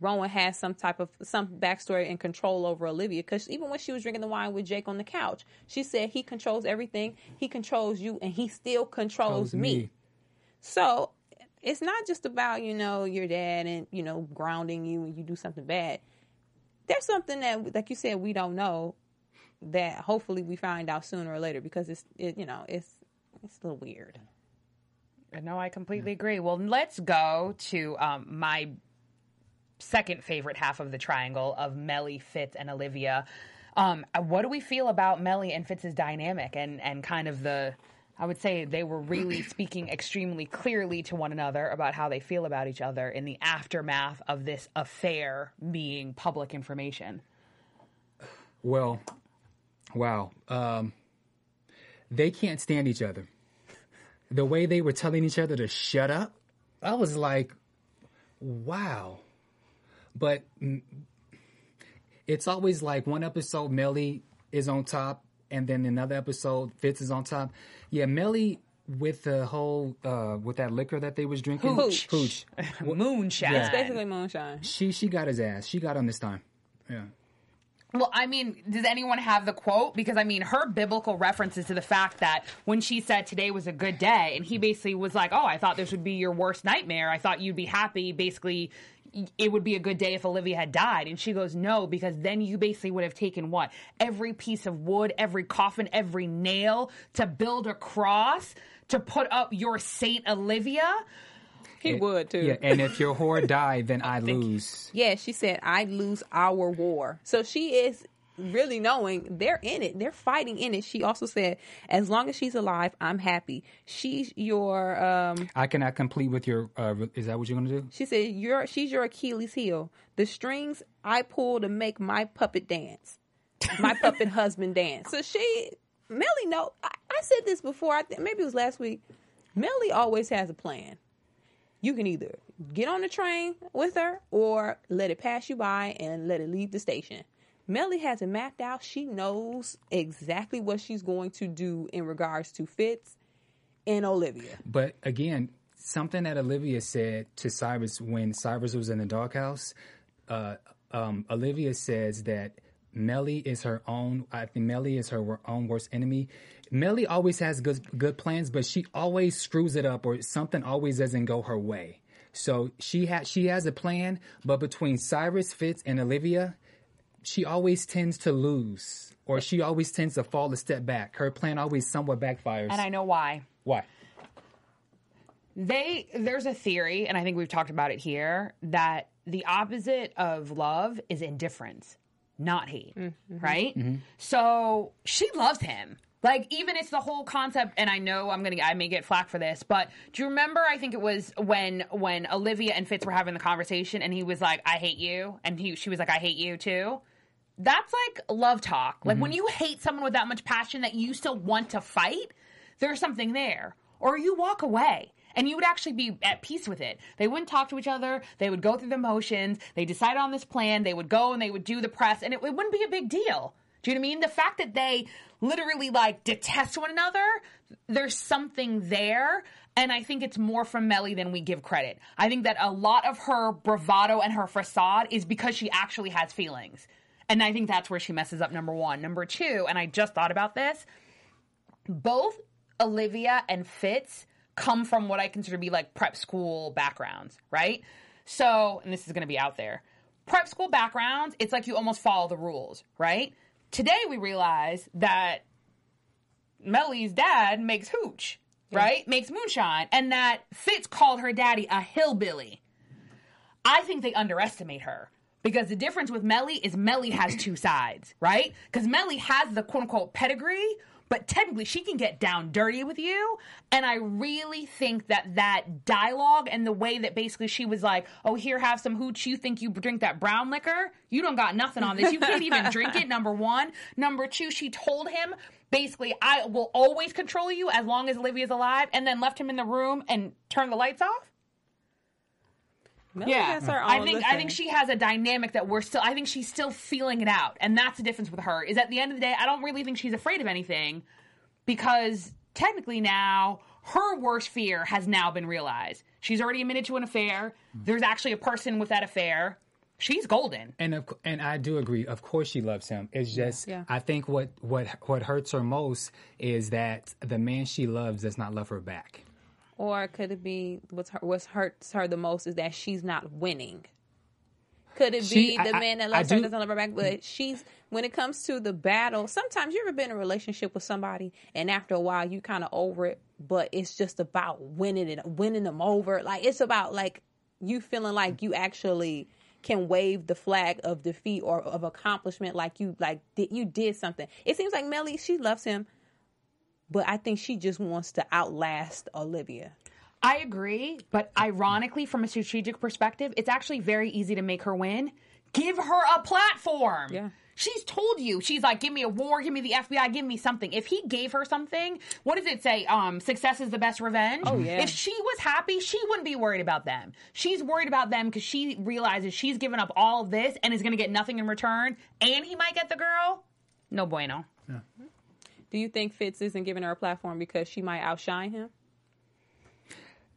[SPEAKER 3] Rowan has some type of some backstory and control over Olivia because even when she was drinking the wine with Jake on the couch, she said he controls everything. He controls you, and he still controls
[SPEAKER 2] Controls
[SPEAKER 3] me.
[SPEAKER 2] me.
[SPEAKER 3] So it's not just about you know your dad and you know grounding you when you do something bad. There's something that, like you said, we don't know that hopefully we find out sooner or later because it's it, you know it's it's a little weird.
[SPEAKER 1] No, I completely agree. Well, let's go to um, my second favorite half of the triangle of Mellie, Fitz, and Olivia. Um, what do we feel about Mellie and Fitz's dynamic and, and kind of the. I would say they were really (clears throat) speaking extremely clearly to one another about how they feel about each other in the aftermath of this affair being public information.
[SPEAKER 2] Well, wow. Um, they can't stand each other. The way they were telling each other to shut up, I was like, wow. But mm, it's always like one episode, Mellie is on top, and then another episode, Fitz is on top. Yeah, Mellie with the whole uh with that liquor that they was drinking,
[SPEAKER 3] Hooch.
[SPEAKER 2] hooch. (laughs)
[SPEAKER 1] Moonshine.
[SPEAKER 2] Yeah.
[SPEAKER 3] It's basically moonshine.
[SPEAKER 2] She she got his ass. She got him this time. Yeah.
[SPEAKER 1] Well, I mean, does anyone have the quote? Because I mean, her biblical references to the fact that when she said today was a good day, and he basically was like, "Oh, I thought this would be your worst nightmare. I thought you'd be happy." Basically, it would be a good day if Olivia had died, and she goes, "No," because then you basically would have taken what every piece of wood, every coffin, every nail to build a cross to put up your Saint Olivia.
[SPEAKER 3] He would too.
[SPEAKER 2] Yeah, and if your whore (laughs) died, then I lose.
[SPEAKER 3] Yeah, she said, I'd lose our war. So she is really knowing they're in it. They're fighting in it. She also said, as long as she's alive, I'm happy. She's your, um,
[SPEAKER 2] I cannot complete with your. Uh, is that what you're gonna do?
[SPEAKER 3] she said, you're, she's your Achilles heel. The strings I pull to make my puppet dance, my (laughs) puppet husband dance. So she, Mellie, no, I, I said this before. I think maybe it was last week. Mellie always has a plan. You can either get on the train with her or let it pass you by and let it leave the station. Mellie has it mapped out. She knows exactly what she's going to do in regards to Fitz and Olivia.
[SPEAKER 2] But again, something that Olivia said to Cyrus when Cyrus was in the doghouse. Uh, um, Olivia says that Mellie is her own. I think Mellie is her own worst enemy. Mellie always has good good plans, but she always screws it up, or something always doesn't go her way. So she has she has a plan, but between Cyrus, Fitz, and Olivia, she always tends to lose, or she always tends to fall a step back. Her plan always somewhat backfires.
[SPEAKER 1] And I know why.
[SPEAKER 2] Why?
[SPEAKER 1] they there's a theory and i think we've talked about it here that the opposite of love is indifference not hate mm-hmm. right mm-hmm. so she loves him like even it's the whole concept and i know i'm gonna i may get flack for this but do you remember i think it was when when olivia and fitz were having the conversation and he was like i hate you and he she was like i hate you too that's like love talk. Like when mm-hmm. you hate someone with that much passion that you still want to fight, there's something there. Or you walk away and you would actually be at peace with it. They wouldn't talk to each other. They would go through the motions. They decided on this plan. They would go and they would do the press and it, it wouldn't be a big deal. Do you know what I mean? The fact that they literally like detest one another, there's something there. And I think it's more from Mellie than we give credit. I think that a lot of her bravado and her facade is because she actually has feelings. And I think that's where she messes up, number one. Number two, and I just thought about this, both Olivia and Fitz come from what I consider to be like prep school backgrounds, right? So, and this is going to be out there. Prep school backgrounds, it's like you almost follow the rules, right? Today we realize that Mellie's dad makes hooch, right? Makes moonshine, and that Fitz called her daddy a hillbilly. I think they underestimate her because the difference with Mellie is Mellie has two sides, right? Because Mellie has the quote unquote pedigree, but technically she can get down dirty with you. And I really think that that dialogue and the way that basically she was like, "Oh, here, have some hooch. You think you drink that brown liquor? You don't got nothing on this. You can't even (laughs) drink it." Number one. Number two, she told him basically, "I will always control you as long as Olivia's alive," and then left him in the room and turned the lights off.
[SPEAKER 3] Mellie has her
[SPEAKER 1] I think I think she has a dynamic that we're still. I think she's still feeling it out, and that's the difference with her. Is at the end of the day, I don't really think she's afraid of anything because technically now her worst fear has now been realized. She's already admitted to an affair. There's actually a person with that affair. She's golden.
[SPEAKER 2] And of, and I do agree. Of course, she loves him. It's just
[SPEAKER 3] Yeah.
[SPEAKER 2] I think what what what hurts her most is that the man she loves does not love her back.
[SPEAKER 3] Or could it be what's her, what hurts her the most is that she's not winning? Could it
[SPEAKER 2] She-
[SPEAKER 3] be the
[SPEAKER 2] I-
[SPEAKER 3] man that loves
[SPEAKER 2] I
[SPEAKER 3] her
[SPEAKER 2] do-
[SPEAKER 3] doesn't love her back? But she's when it comes to the battle. Sometimes you ever been in a relationship with somebody, and after a while you kind of over it, but it's just about winning it, winning them over. Like it's about like you feeling like you actually can wave the flag of defeat or of accomplishment, like you like did you did something. It seems like Mellie she loves him, but I think she just wants to outlast Olivia.
[SPEAKER 1] I agree, but ironically, from a strategic perspective, it's actually very easy to make her win. Give her a platform.
[SPEAKER 3] Yeah.
[SPEAKER 1] She's told you. She's like, give me a war, give me the FBI, give me something. If he gave her something, what does it say? Um, success is the best revenge.
[SPEAKER 3] Oh, yeah.
[SPEAKER 1] If she was happy, she wouldn't be worried about them. She's worried about them because she realizes she's given up all of this and is going to get nothing in return, and he might get the girl. No bueno.
[SPEAKER 3] Do you think Fitz isn't giving her a platform because she might outshine him?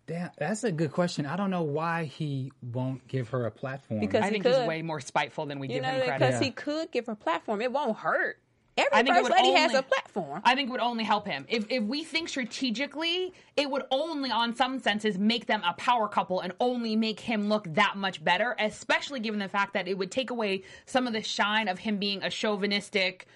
[SPEAKER 2] Damn, that's a good question. I don't know why he won't give her a platform.
[SPEAKER 3] Because
[SPEAKER 1] I
[SPEAKER 3] he
[SPEAKER 1] think
[SPEAKER 3] could.
[SPEAKER 1] he's way more spiteful than we
[SPEAKER 3] You
[SPEAKER 1] give
[SPEAKER 3] know,
[SPEAKER 1] him credit.
[SPEAKER 3] because
[SPEAKER 2] Yeah.
[SPEAKER 3] he could give her a platform. It won't hurt. Every
[SPEAKER 1] I think
[SPEAKER 3] first
[SPEAKER 1] would
[SPEAKER 3] lady has a platform.
[SPEAKER 1] I think it would only help him. If if we think strategically, it would only on some senses make them a power couple and only make him look that much better, especially given the fact that it would take away some of the shine of him being a chauvinistic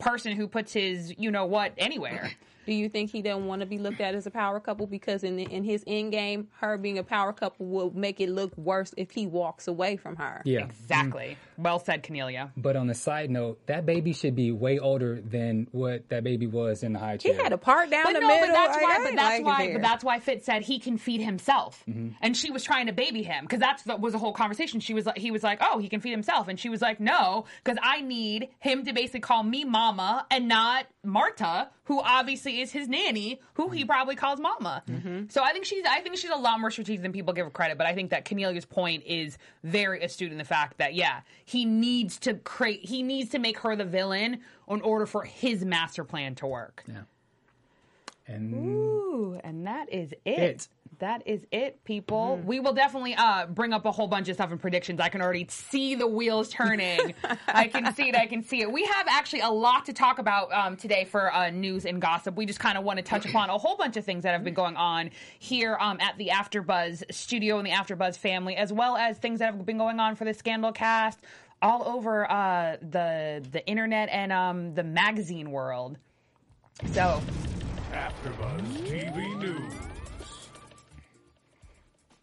[SPEAKER 1] person who puts his you know what anywhere. (laughs)
[SPEAKER 3] Do you think he doesn't want to be looked at as a power couple because in in his end game, her being a power couple will make it look worse if he walks away from her?
[SPEAKER 2] yeah.
[SPEAKER 1] Exactly. Well said, Kennelia.
[SPEAKER 2] But on the side note, that baby should be way older than what that baby was in the high chair.
[SPEAKER 3] He had a part down
[SPEAKER 1] But
[SPEAKER 3] the
[SPEAKER 1] no,
[SPEAKER 3] middle.
[SPEAKER 1] but that's
[SPEAKER 3] Like,
[SPEAKER 1] why.
[SPEAKER 3] I
[SPEAKER 1] But that's
[SPEAKER 3] like
[SPEAKER 1] why. But that's why Fitz said he can feed himself,
[SPEAKER 2] Mm-hmm.
[SPEAKER 1] and she was trying to baby him because that's that was a whole conversation. She was like, he was like, oh, he can feed himself, and she was like, no, because I need him to basically call me mama and not Marta, who obviously is his nanny, who he probably calls mama.
[SPEAKER 3] Mm-hmm.
[SPEAKER 1] So I think she's I think she's a lot more strategic than people give her credit. But I think that Kennelia's point is very astute in the fact that yeah, he needs to create, he needs to make her the villain in order for his master plan to work.
[SPEAKER 2] Yeah. And
[SPEAKER 1] Ooh, and that is it.
[SPEAKER 2] It.
[SPEAKER 1] That is it, people. We will definitely uh, bring up a whole bunch of stuff and predictions. I can already see the wheels turning. (laughs) I can see it. I can see it. We have actually a lot to talk about um, today for uh, news and gossip. We just kind of want to touch upon a whole bunch of things that have been going on here um, at the AfterBuzz studio and the AfterBuzz family, as well as things that have been going on for the Scandal Cast all over uh, the the internet and um, the magazine world. So
[SPEAKER 4] AfterBuzz TV News.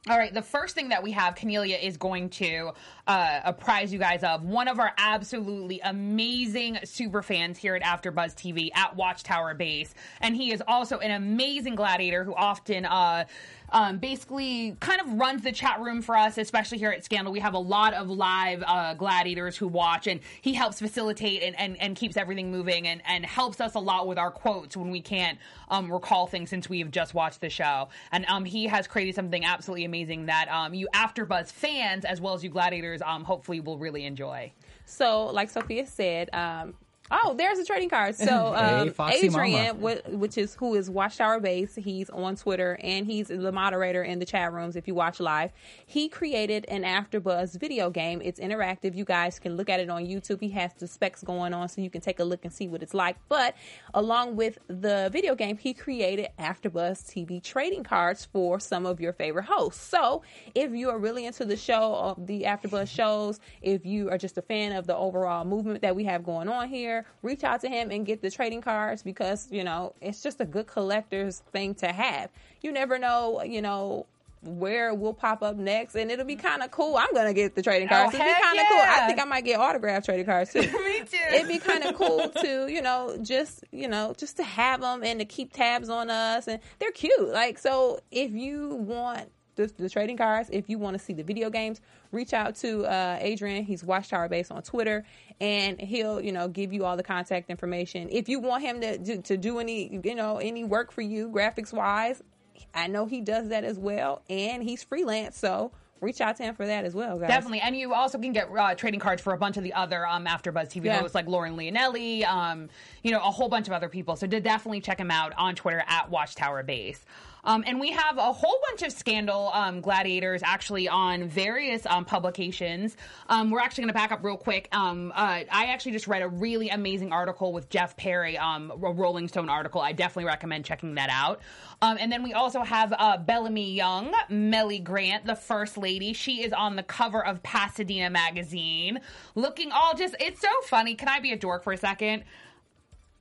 [SPEAKER 1] All right, the first thing that we have, Kennelia is going to uh, apprise you guys of one of our absolutely amazing super fans here at AfterBuzz TV at Watchtower Base, and he is also an amazing gladiator who often. Uh, um, basically, kind of runs the chat room for us, especially here at Scandal. We have a lot of live uh, gladiators who watch, and he helps facilitate and, and, and keeps everything moving and, and helps us a lot with our quotes when we can't um, recall things since we've just watched the show. And um, he has created something absolutely amazing that um, you AfterBuzz fans, as well as you gladiators, um, hopefully will really enjoy.
[SPEAKER 3] So, like Sofia said, um, oh, there's a trading card. So, (laughs) um,
[SPEAKER 2] Hey,
[SPEAKER 3] Adrian, which is who is Watchtower Base, he's on Twitter and he's the moderator in the chat rooms. If you watch live, he created an AfterBuzz video game. It's interactive. You guys can look at it on YouTube. He has the specs going on, so you can take a look and see what it's like. But along with the video game, he created AfterBuzz TV trading cards for some of your favorite hosts. So, if you are really into the show, of the AfterBuzz shows, if you are just a fan of the overall movement that we have going on here, reach out to him and get the trading cards because you know it's just a good collector's thing to have. You never know, you know where we'll pop up next, and it'll be kind of cool. I'm gonna get the trading oh, cards.
[SPEAKER 1] Oh,
[SPEAKER 3] it'll be kind of cool. I think I might get autographed trading cards too. (laughs)
[SPEAKER 1] Me too.
[SPEAKER 3] It'd be kind of cool to you know just you know just to have them and to keep tabs on us, and they're cute. Like so, if you want. The, the trading cards. If you want to see the video games, reach out to uh, Adrian. He's Watchtower Base on Twitter, and he'll you know give you all the contact information. If you want him to do, to do any you know any work for you graphics wise, I know he does that as well, and he's freelance, so reach out to him for that as well, guys.
[SPEAKER 1] Definitely, and you also can get uh, trading cards for a bunch of the other um, AfterBuzz TV
[SPEAKER 3] Yeah.
[SPEAKER 1] hosts like Lauren Leonelli, um, you know, a whole bunch of other people. So definitely check him out on Twitter at Watchtower Base. Um, and we have a whole bunch of scandal um, gladiators actually on various um, publications. Um, we're actually going to back up real quick. Um, uh, I actually just read a really amazing article with Jeff Perry, um, a Rolling Stone article. I definitely recommend checking that out. And then we also have uh, Bellamy Young, Mellie Grant, the First Lady. She is on the cover of Pasadena Magazine, looking all just, it's so funny. Can I be a dork for a second?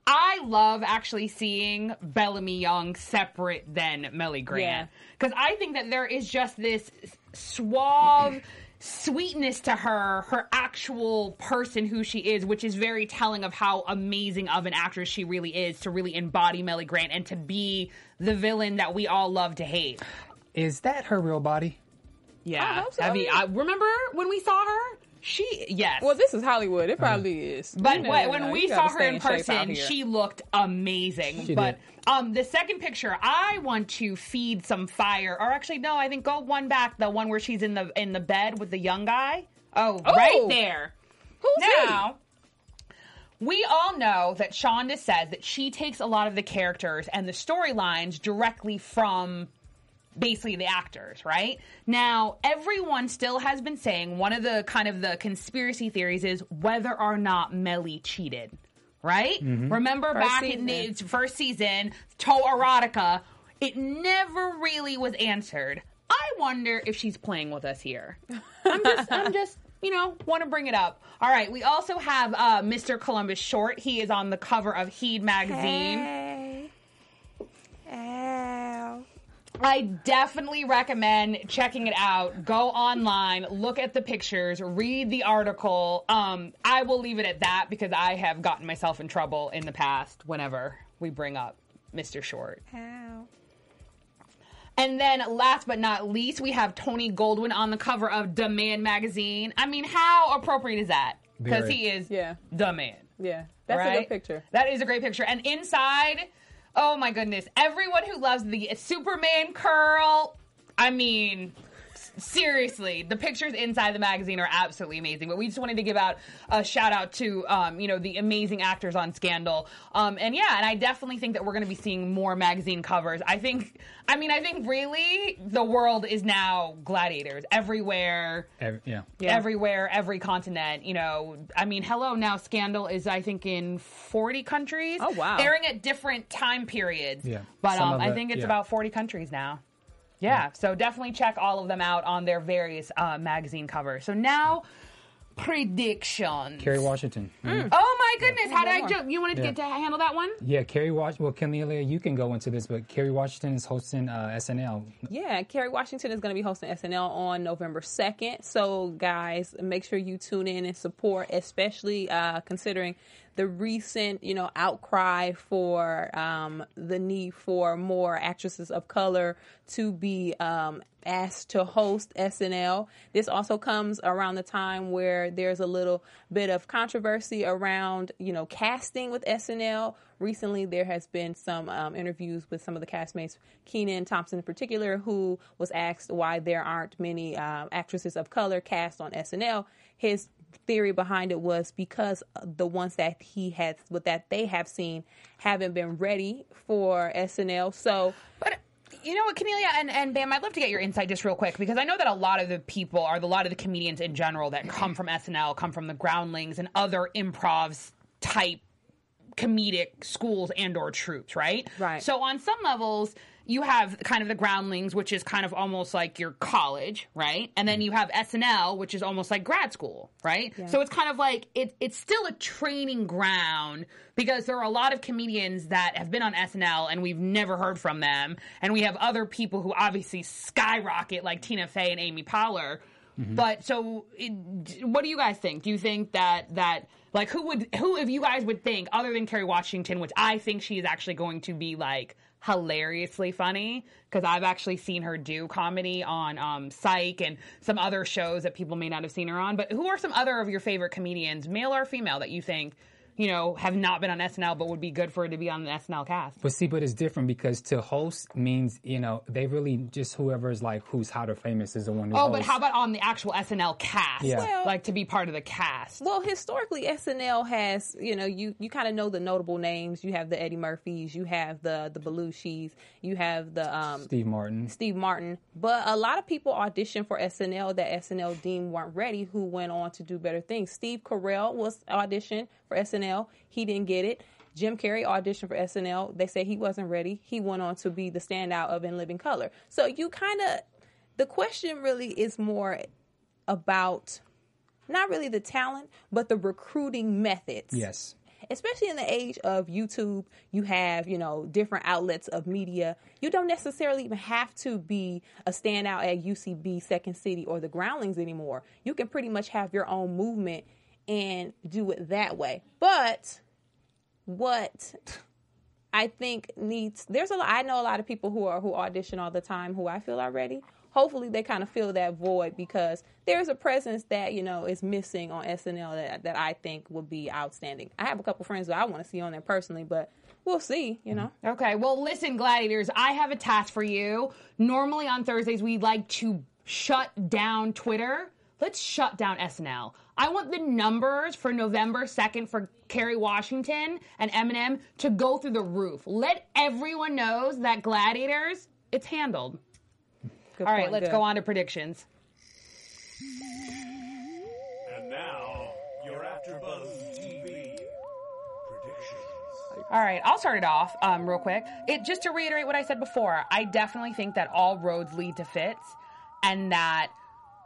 [SPEAKER 1] I love actually seeing Bellamy Young separate than Mellie Grant. Because I think that there is just this suave (clears throat) sweetness to her, her actual person who she is, which is very telling of how amazing of an actress she really is to really embody Mellie Grant and to be the villain that we all love to hate.
[SPEAKER 2] Is that her real body?
[SPEAKER 1] Yeah.
[SPEAKER 3] I hope so,
[SPEAKER 1] I mean. I remember when we saw her? She, yes.
[SPEAKER 3] Well, this is Hollywood. It probably is.
[SPEAKER 1] But
[SPEAKER 3] know,
[SPEAKER 1] when, when
[SPEAKER 3] know,
[SPEAKER 1] we saw her in person, she looked amazing.
[SPEAKER 2] She
[SPEAKER 1] but
[SPEAKER 2] did.
[SPEAKER 1] um, the second picture, I want to feed some fire. Or actually, no, I think go one back, the one where she's in the in the bed with the young guy. Oh,
[SPEAKER 3] Oh.
[SPEAKER 1] right there.
[SPEAKER 3] Who's
[SPEAKER 1] now, we all know that Shonda says that she takes a lot of the characters and the storylines directly from basically the actors, right? Now, everyone still has been saying one of the kind of the conspiracy theories is whether or not Mellie cheated, right? Remember
[SPEAKER 3] First
[SPEAKER 1] back
[SPEAKER 3] season.
[SPEAKER 1] in the first season, To Erotica, it never really was answered. I wonder if she's playing with us here. (laughs) I'm just, I'm just, you know, want to bring it up. All right, we also have uh, Mr. Columbus Short. He is on the cover of Heed magazine.
[SPEAKER 3] Hey.
[SPEAKER 1] I definitely recommend checking it out. Go online, look at the pictures, read the article. Um, I will leave it at that because I have gotten myself in trouble in the past whenever we bring up Mr. Short.
[SPEAKER 3] Ow.
[SPEAKER 1] And then last but not least, we have Tony Goldwyn on the cover of Da Man magazine. I mean, how appropriate is that? Because he is
[SPEAKER 3] Yeah.
[SPEAKER 1] the man.
[SPEAKER 3] Yeah. That's a good picture.
[SPEAKER 1] That is a great picture. And inside, oh my goodness, everyone who loves the Superman curl, I mean, seriously, the pictures inside the magazine are absolutely amazing. But we just wanted to give out a shout out to, um, you know, the amazing actors on Scandal. Um, and yeah, and I definitely think that we're going to be seeing more magazine covers. I think, I mean, I think really the world is now gladiators everywhere
[SPEAKER 2] Every, yeah.
[SPEAKER 1] everywhere, every continent. You know, I mean, hello, now Scandal is, I think, in 40 countries.
[SPEAKER 3] Oh, wow.
[SPEAKER 1] Airing at different time periods.
[SPEAKER 2] Yeah.
[SPEAKER 1] But um,
[SPEAKER 2] of
[SPEAKER 1] I think it's
[SPEAKER 2] yeah.
[SPEAKER 1] about 40 countries now. Yeah, so definitely check all of them out on their various uh, magazine covers. So now, predictions.
[SPEAKER 2] Kerry Washington. Mhm.
[SPEAKER 1] Oh my goodness! How did I
[SPEAKER 3] more.
[SPEAKER 1] jump? You wanted to
[SPEAKER 2] Yeah.
[SPEAKER 1] get to handle that one?
[SPEAKER 2] Yeah, Kerry Wash. Well, Kennelia, you can go into this, but Kerry Washington is hosting uh, SNL.
[SPEAKER 3] Yeah, Kerry Washington is going to be hosting SNL on November 2nd. So, guys, make sure you tune in and support, especially uh, considering the recent, you know, outcry for um, the need for more actresses of color to be um, asked to host SNL. This also comes around the time where there's a little bit of controversy around, you know, casting with SNL. Recently, there has been some um, interviews with some of the castmates, Kenan Thompson in particular, who was asked why there aren't many um, actresses of color cast on SNL. His theory behind it was because the ones that he had, that they have seen, haven't been ready for SNL. So,
[SPEAKER 1] But you know what, Kennelia and, and Bamm, I'd love to get your insight just real quick because I know that a lot of the people, are the, a lot of the comedians in general that come from SNL, come from the Groundlings and other improvs type comedic schools and or troops, right?
[SPEAKER 3] Right.
[SPEAKER 1] So on some levels, you have kind of the groundlings, which is kind of almost like your college, right? And then you have SNL, which is almost like grad school, right? So it's kind of like it, it's still a training ground because there are a lot of comedians that have been on SNL and we've never heard from them, and we have other people who obviously skyrocket like Tina Fey and Amy Poehler. Mm-hmm. But so, it, what do you guys think? Do you think that that like who would who if you guys would think other than Kerry Washington, which I think she is actually going to be like hilariously funny because I've actually seen her do comedy on um, Psych and some other shows that people may not have seen her on. But who are some other of your favorite comedians, male or female, that you think? You know, have not been on SNL, but would be good for it to be on the SNL cast.
[SPEAKER 2] But see, but it's different because to host means you know they really just whoever's like who's hot or famous is the one who.
[SPEAKER 1] Oh, but how about on the actual SNL cast?
[SPEAKER 2] Yeah. Well-
[SPEAKER 1] like to be part of the cast.
[SPEAKER 3] Well, historically, SNL has you know you you kind of know the notable names. You have the Eddie Murphys, you have the the Belushis, you have the um,
[SPEAKER 2] Steve Martin?
[SPEAKER 3] Steve Martin. But a lot of people auditioned for SNL that SNL deemed weren't ready, who went on to do better things. Steve Carell was auditioned for SNL. He didn't get it. Jim Carrey auditioned for SNL. They said he wasn't ready. He went on to be the standout of In Living Color. So you kind of, the question really is more about not really the talent, but the recruiting methods
[SPEAKER 2] Yes.
[SPEAKER 3] especially in the age of YouTube, you have, you know, different outlets of media. You don't necessarily even have to be a standout at UCB, Second City, or the Groundlings anymore. You can pretty much have your own movement and do it that way. But what I think needs there's a lot I know a lot of people who are who audition all the time who I feel are ready. Hopefully they kind of fill that void because there's a presence that, you know, is missing on SNL that that I think would be outstanding. I have a couple friends that I want to see on there personally, but we'll see, you know. Mm-hmm.
[SPEAKER 1] Okay, well, listen, gladiators, I have a task for you. Normally on Thursdays, we like to shut down Twitter. Let's shut down SNL. I want the numbers for November 2nd for Kerry Washington and Eminem to go through the roof. Let everyone knows that gladiators, it's handled.
[SPEAKER 3] Good
[SPEAKER 1] All right,
[SPEAKER 3] point,
[SPEAKER 1] let's
[SPEAKER 3] good.
[SPEAKER 1] go on to predictions.
[SPEAKER 4] And now, your AfterBuzz TV predictions.
[SPEAKER 1] All right, I'll start it off um, real quick. It just to reiterate what I said before. I definitely think that all roads lead to Fitz, and that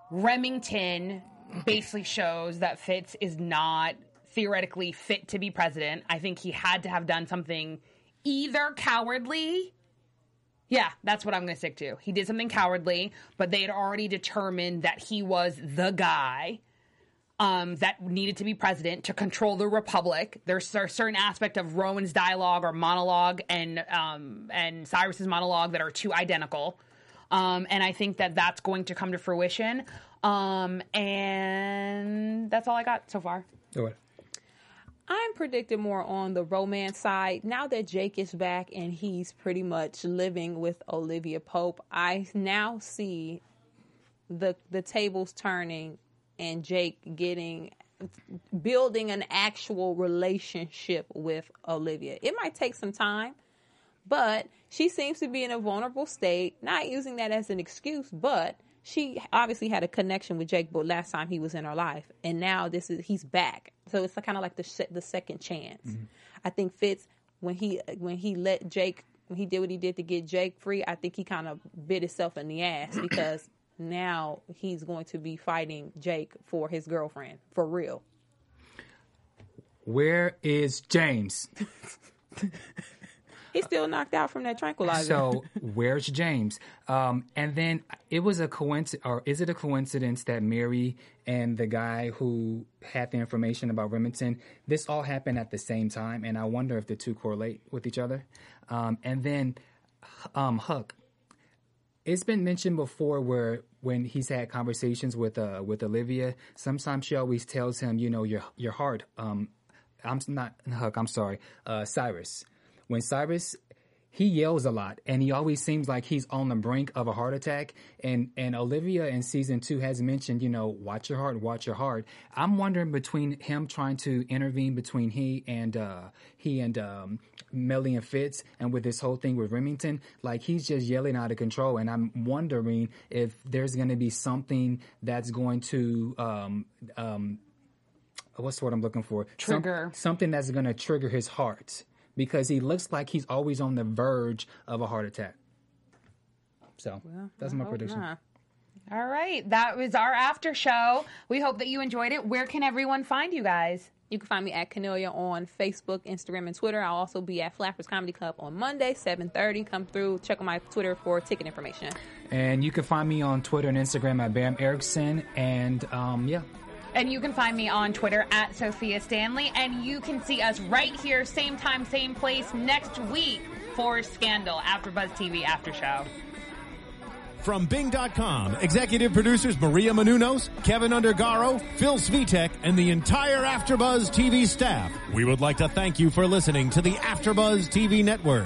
[SPEAKER 1] Remington basically shows that Fitz is not theoretically fit to be president. I think he had to have done something either cowardly. Yeah, that's what I'm going to stick to. He did something cowardly, but they had already determined that he was the guy um, that needed to be president to control the republic. There's a certain aspect of Rowan's dialogue or monologue and um, and Cyrus's monologue that are too identical, um, and I think that that's going to come to fruition. Um, and that's all I got so far.
[SPEAKER 2] Do.
[SPEAKER 3] I'm predicting more on the romance side. Now that Jake is back and he's pretty much living with Olivia Pope, I now see the the tables turning and Jake getting building an actual relationship with Olivia. It might take some time, but she seems to be in a vulnerable state, not using that as an excuse, but she obviously had a connection with Jake but last time he was in her life and now this is he's back. So it's kind of like the se- the second chance. Mm-hmm. I think Fitz when he when he let Jake when he did what he did to get Jake free, I think he kind of bit himself in the ass (clears throat) because now he's going to be fighting Jake for his girlfriend for real.
[SPEAKER 2] Where is James? (laughs)
[SPEAKER 3] He's still knocked out from that tranquilizer.
[SPEAKER 2] So (laughs) where's James? Um, and then it was a coincidence, or is it a coincidence that Mary and the guy who had the information about Remington, this all happened at the same time, and I wonder if the two correlate with each other. Um, and then um, Huck, it's been mentioned before where when he's had conversations with uh, with Olivia, sometimes she always tells him, you know, your your heart. Um, I'm not Huck. I'm sorry, uh, Cyrus. When Cyrus he yells a lot and he always seems like he's on the brink of a heart attack and and Olivia in season 2 has mentioned you know watch your heart watch your heart I'm wondering between him trying to intervene between he and uh he and um Mellie and Fitz and with this whole thing with Remington like he's just yelling out of control and I'm wondering if there's going to be something that's going to um um what's the word I'm looking for? Some-
[SPEAKER 1] Trigger.
[SPEAKER 2] something that's going to trigger his heart because he looks like he's always on the verge of a heart attack. So that's my prediction.
[SPEAKER 3] Nah.
[SPEAKER 1] All right, that was our after show. We hope that you enjoyed it. Where can everyone find you guys?
[SPEAKER 3] You can find me at Kennelia on Facebook, Instagram, and Twitter. I'll also be at Flappers Comedy Club on Monday, 7.30. Come through. Check on my Twitter for ticket information.
[SPEAKER 2] And you can find me on Twitter and Instagram at Bamm Ericsen. And um, yeah,
[SPEAKER 1] And you can find me on Twitter at Sofia Stanley. And you can see us right here, same time, same place, next week for Scandal AfterBuzz TV After Show.
[SPEAKER 5] From Bing.com, executive producers Maria Menounos, Kevin Undergaro, Phil Svitek, and the entire Afterbuzz TV staff. We would like to thank you for listening to the Afterbuzz TV network.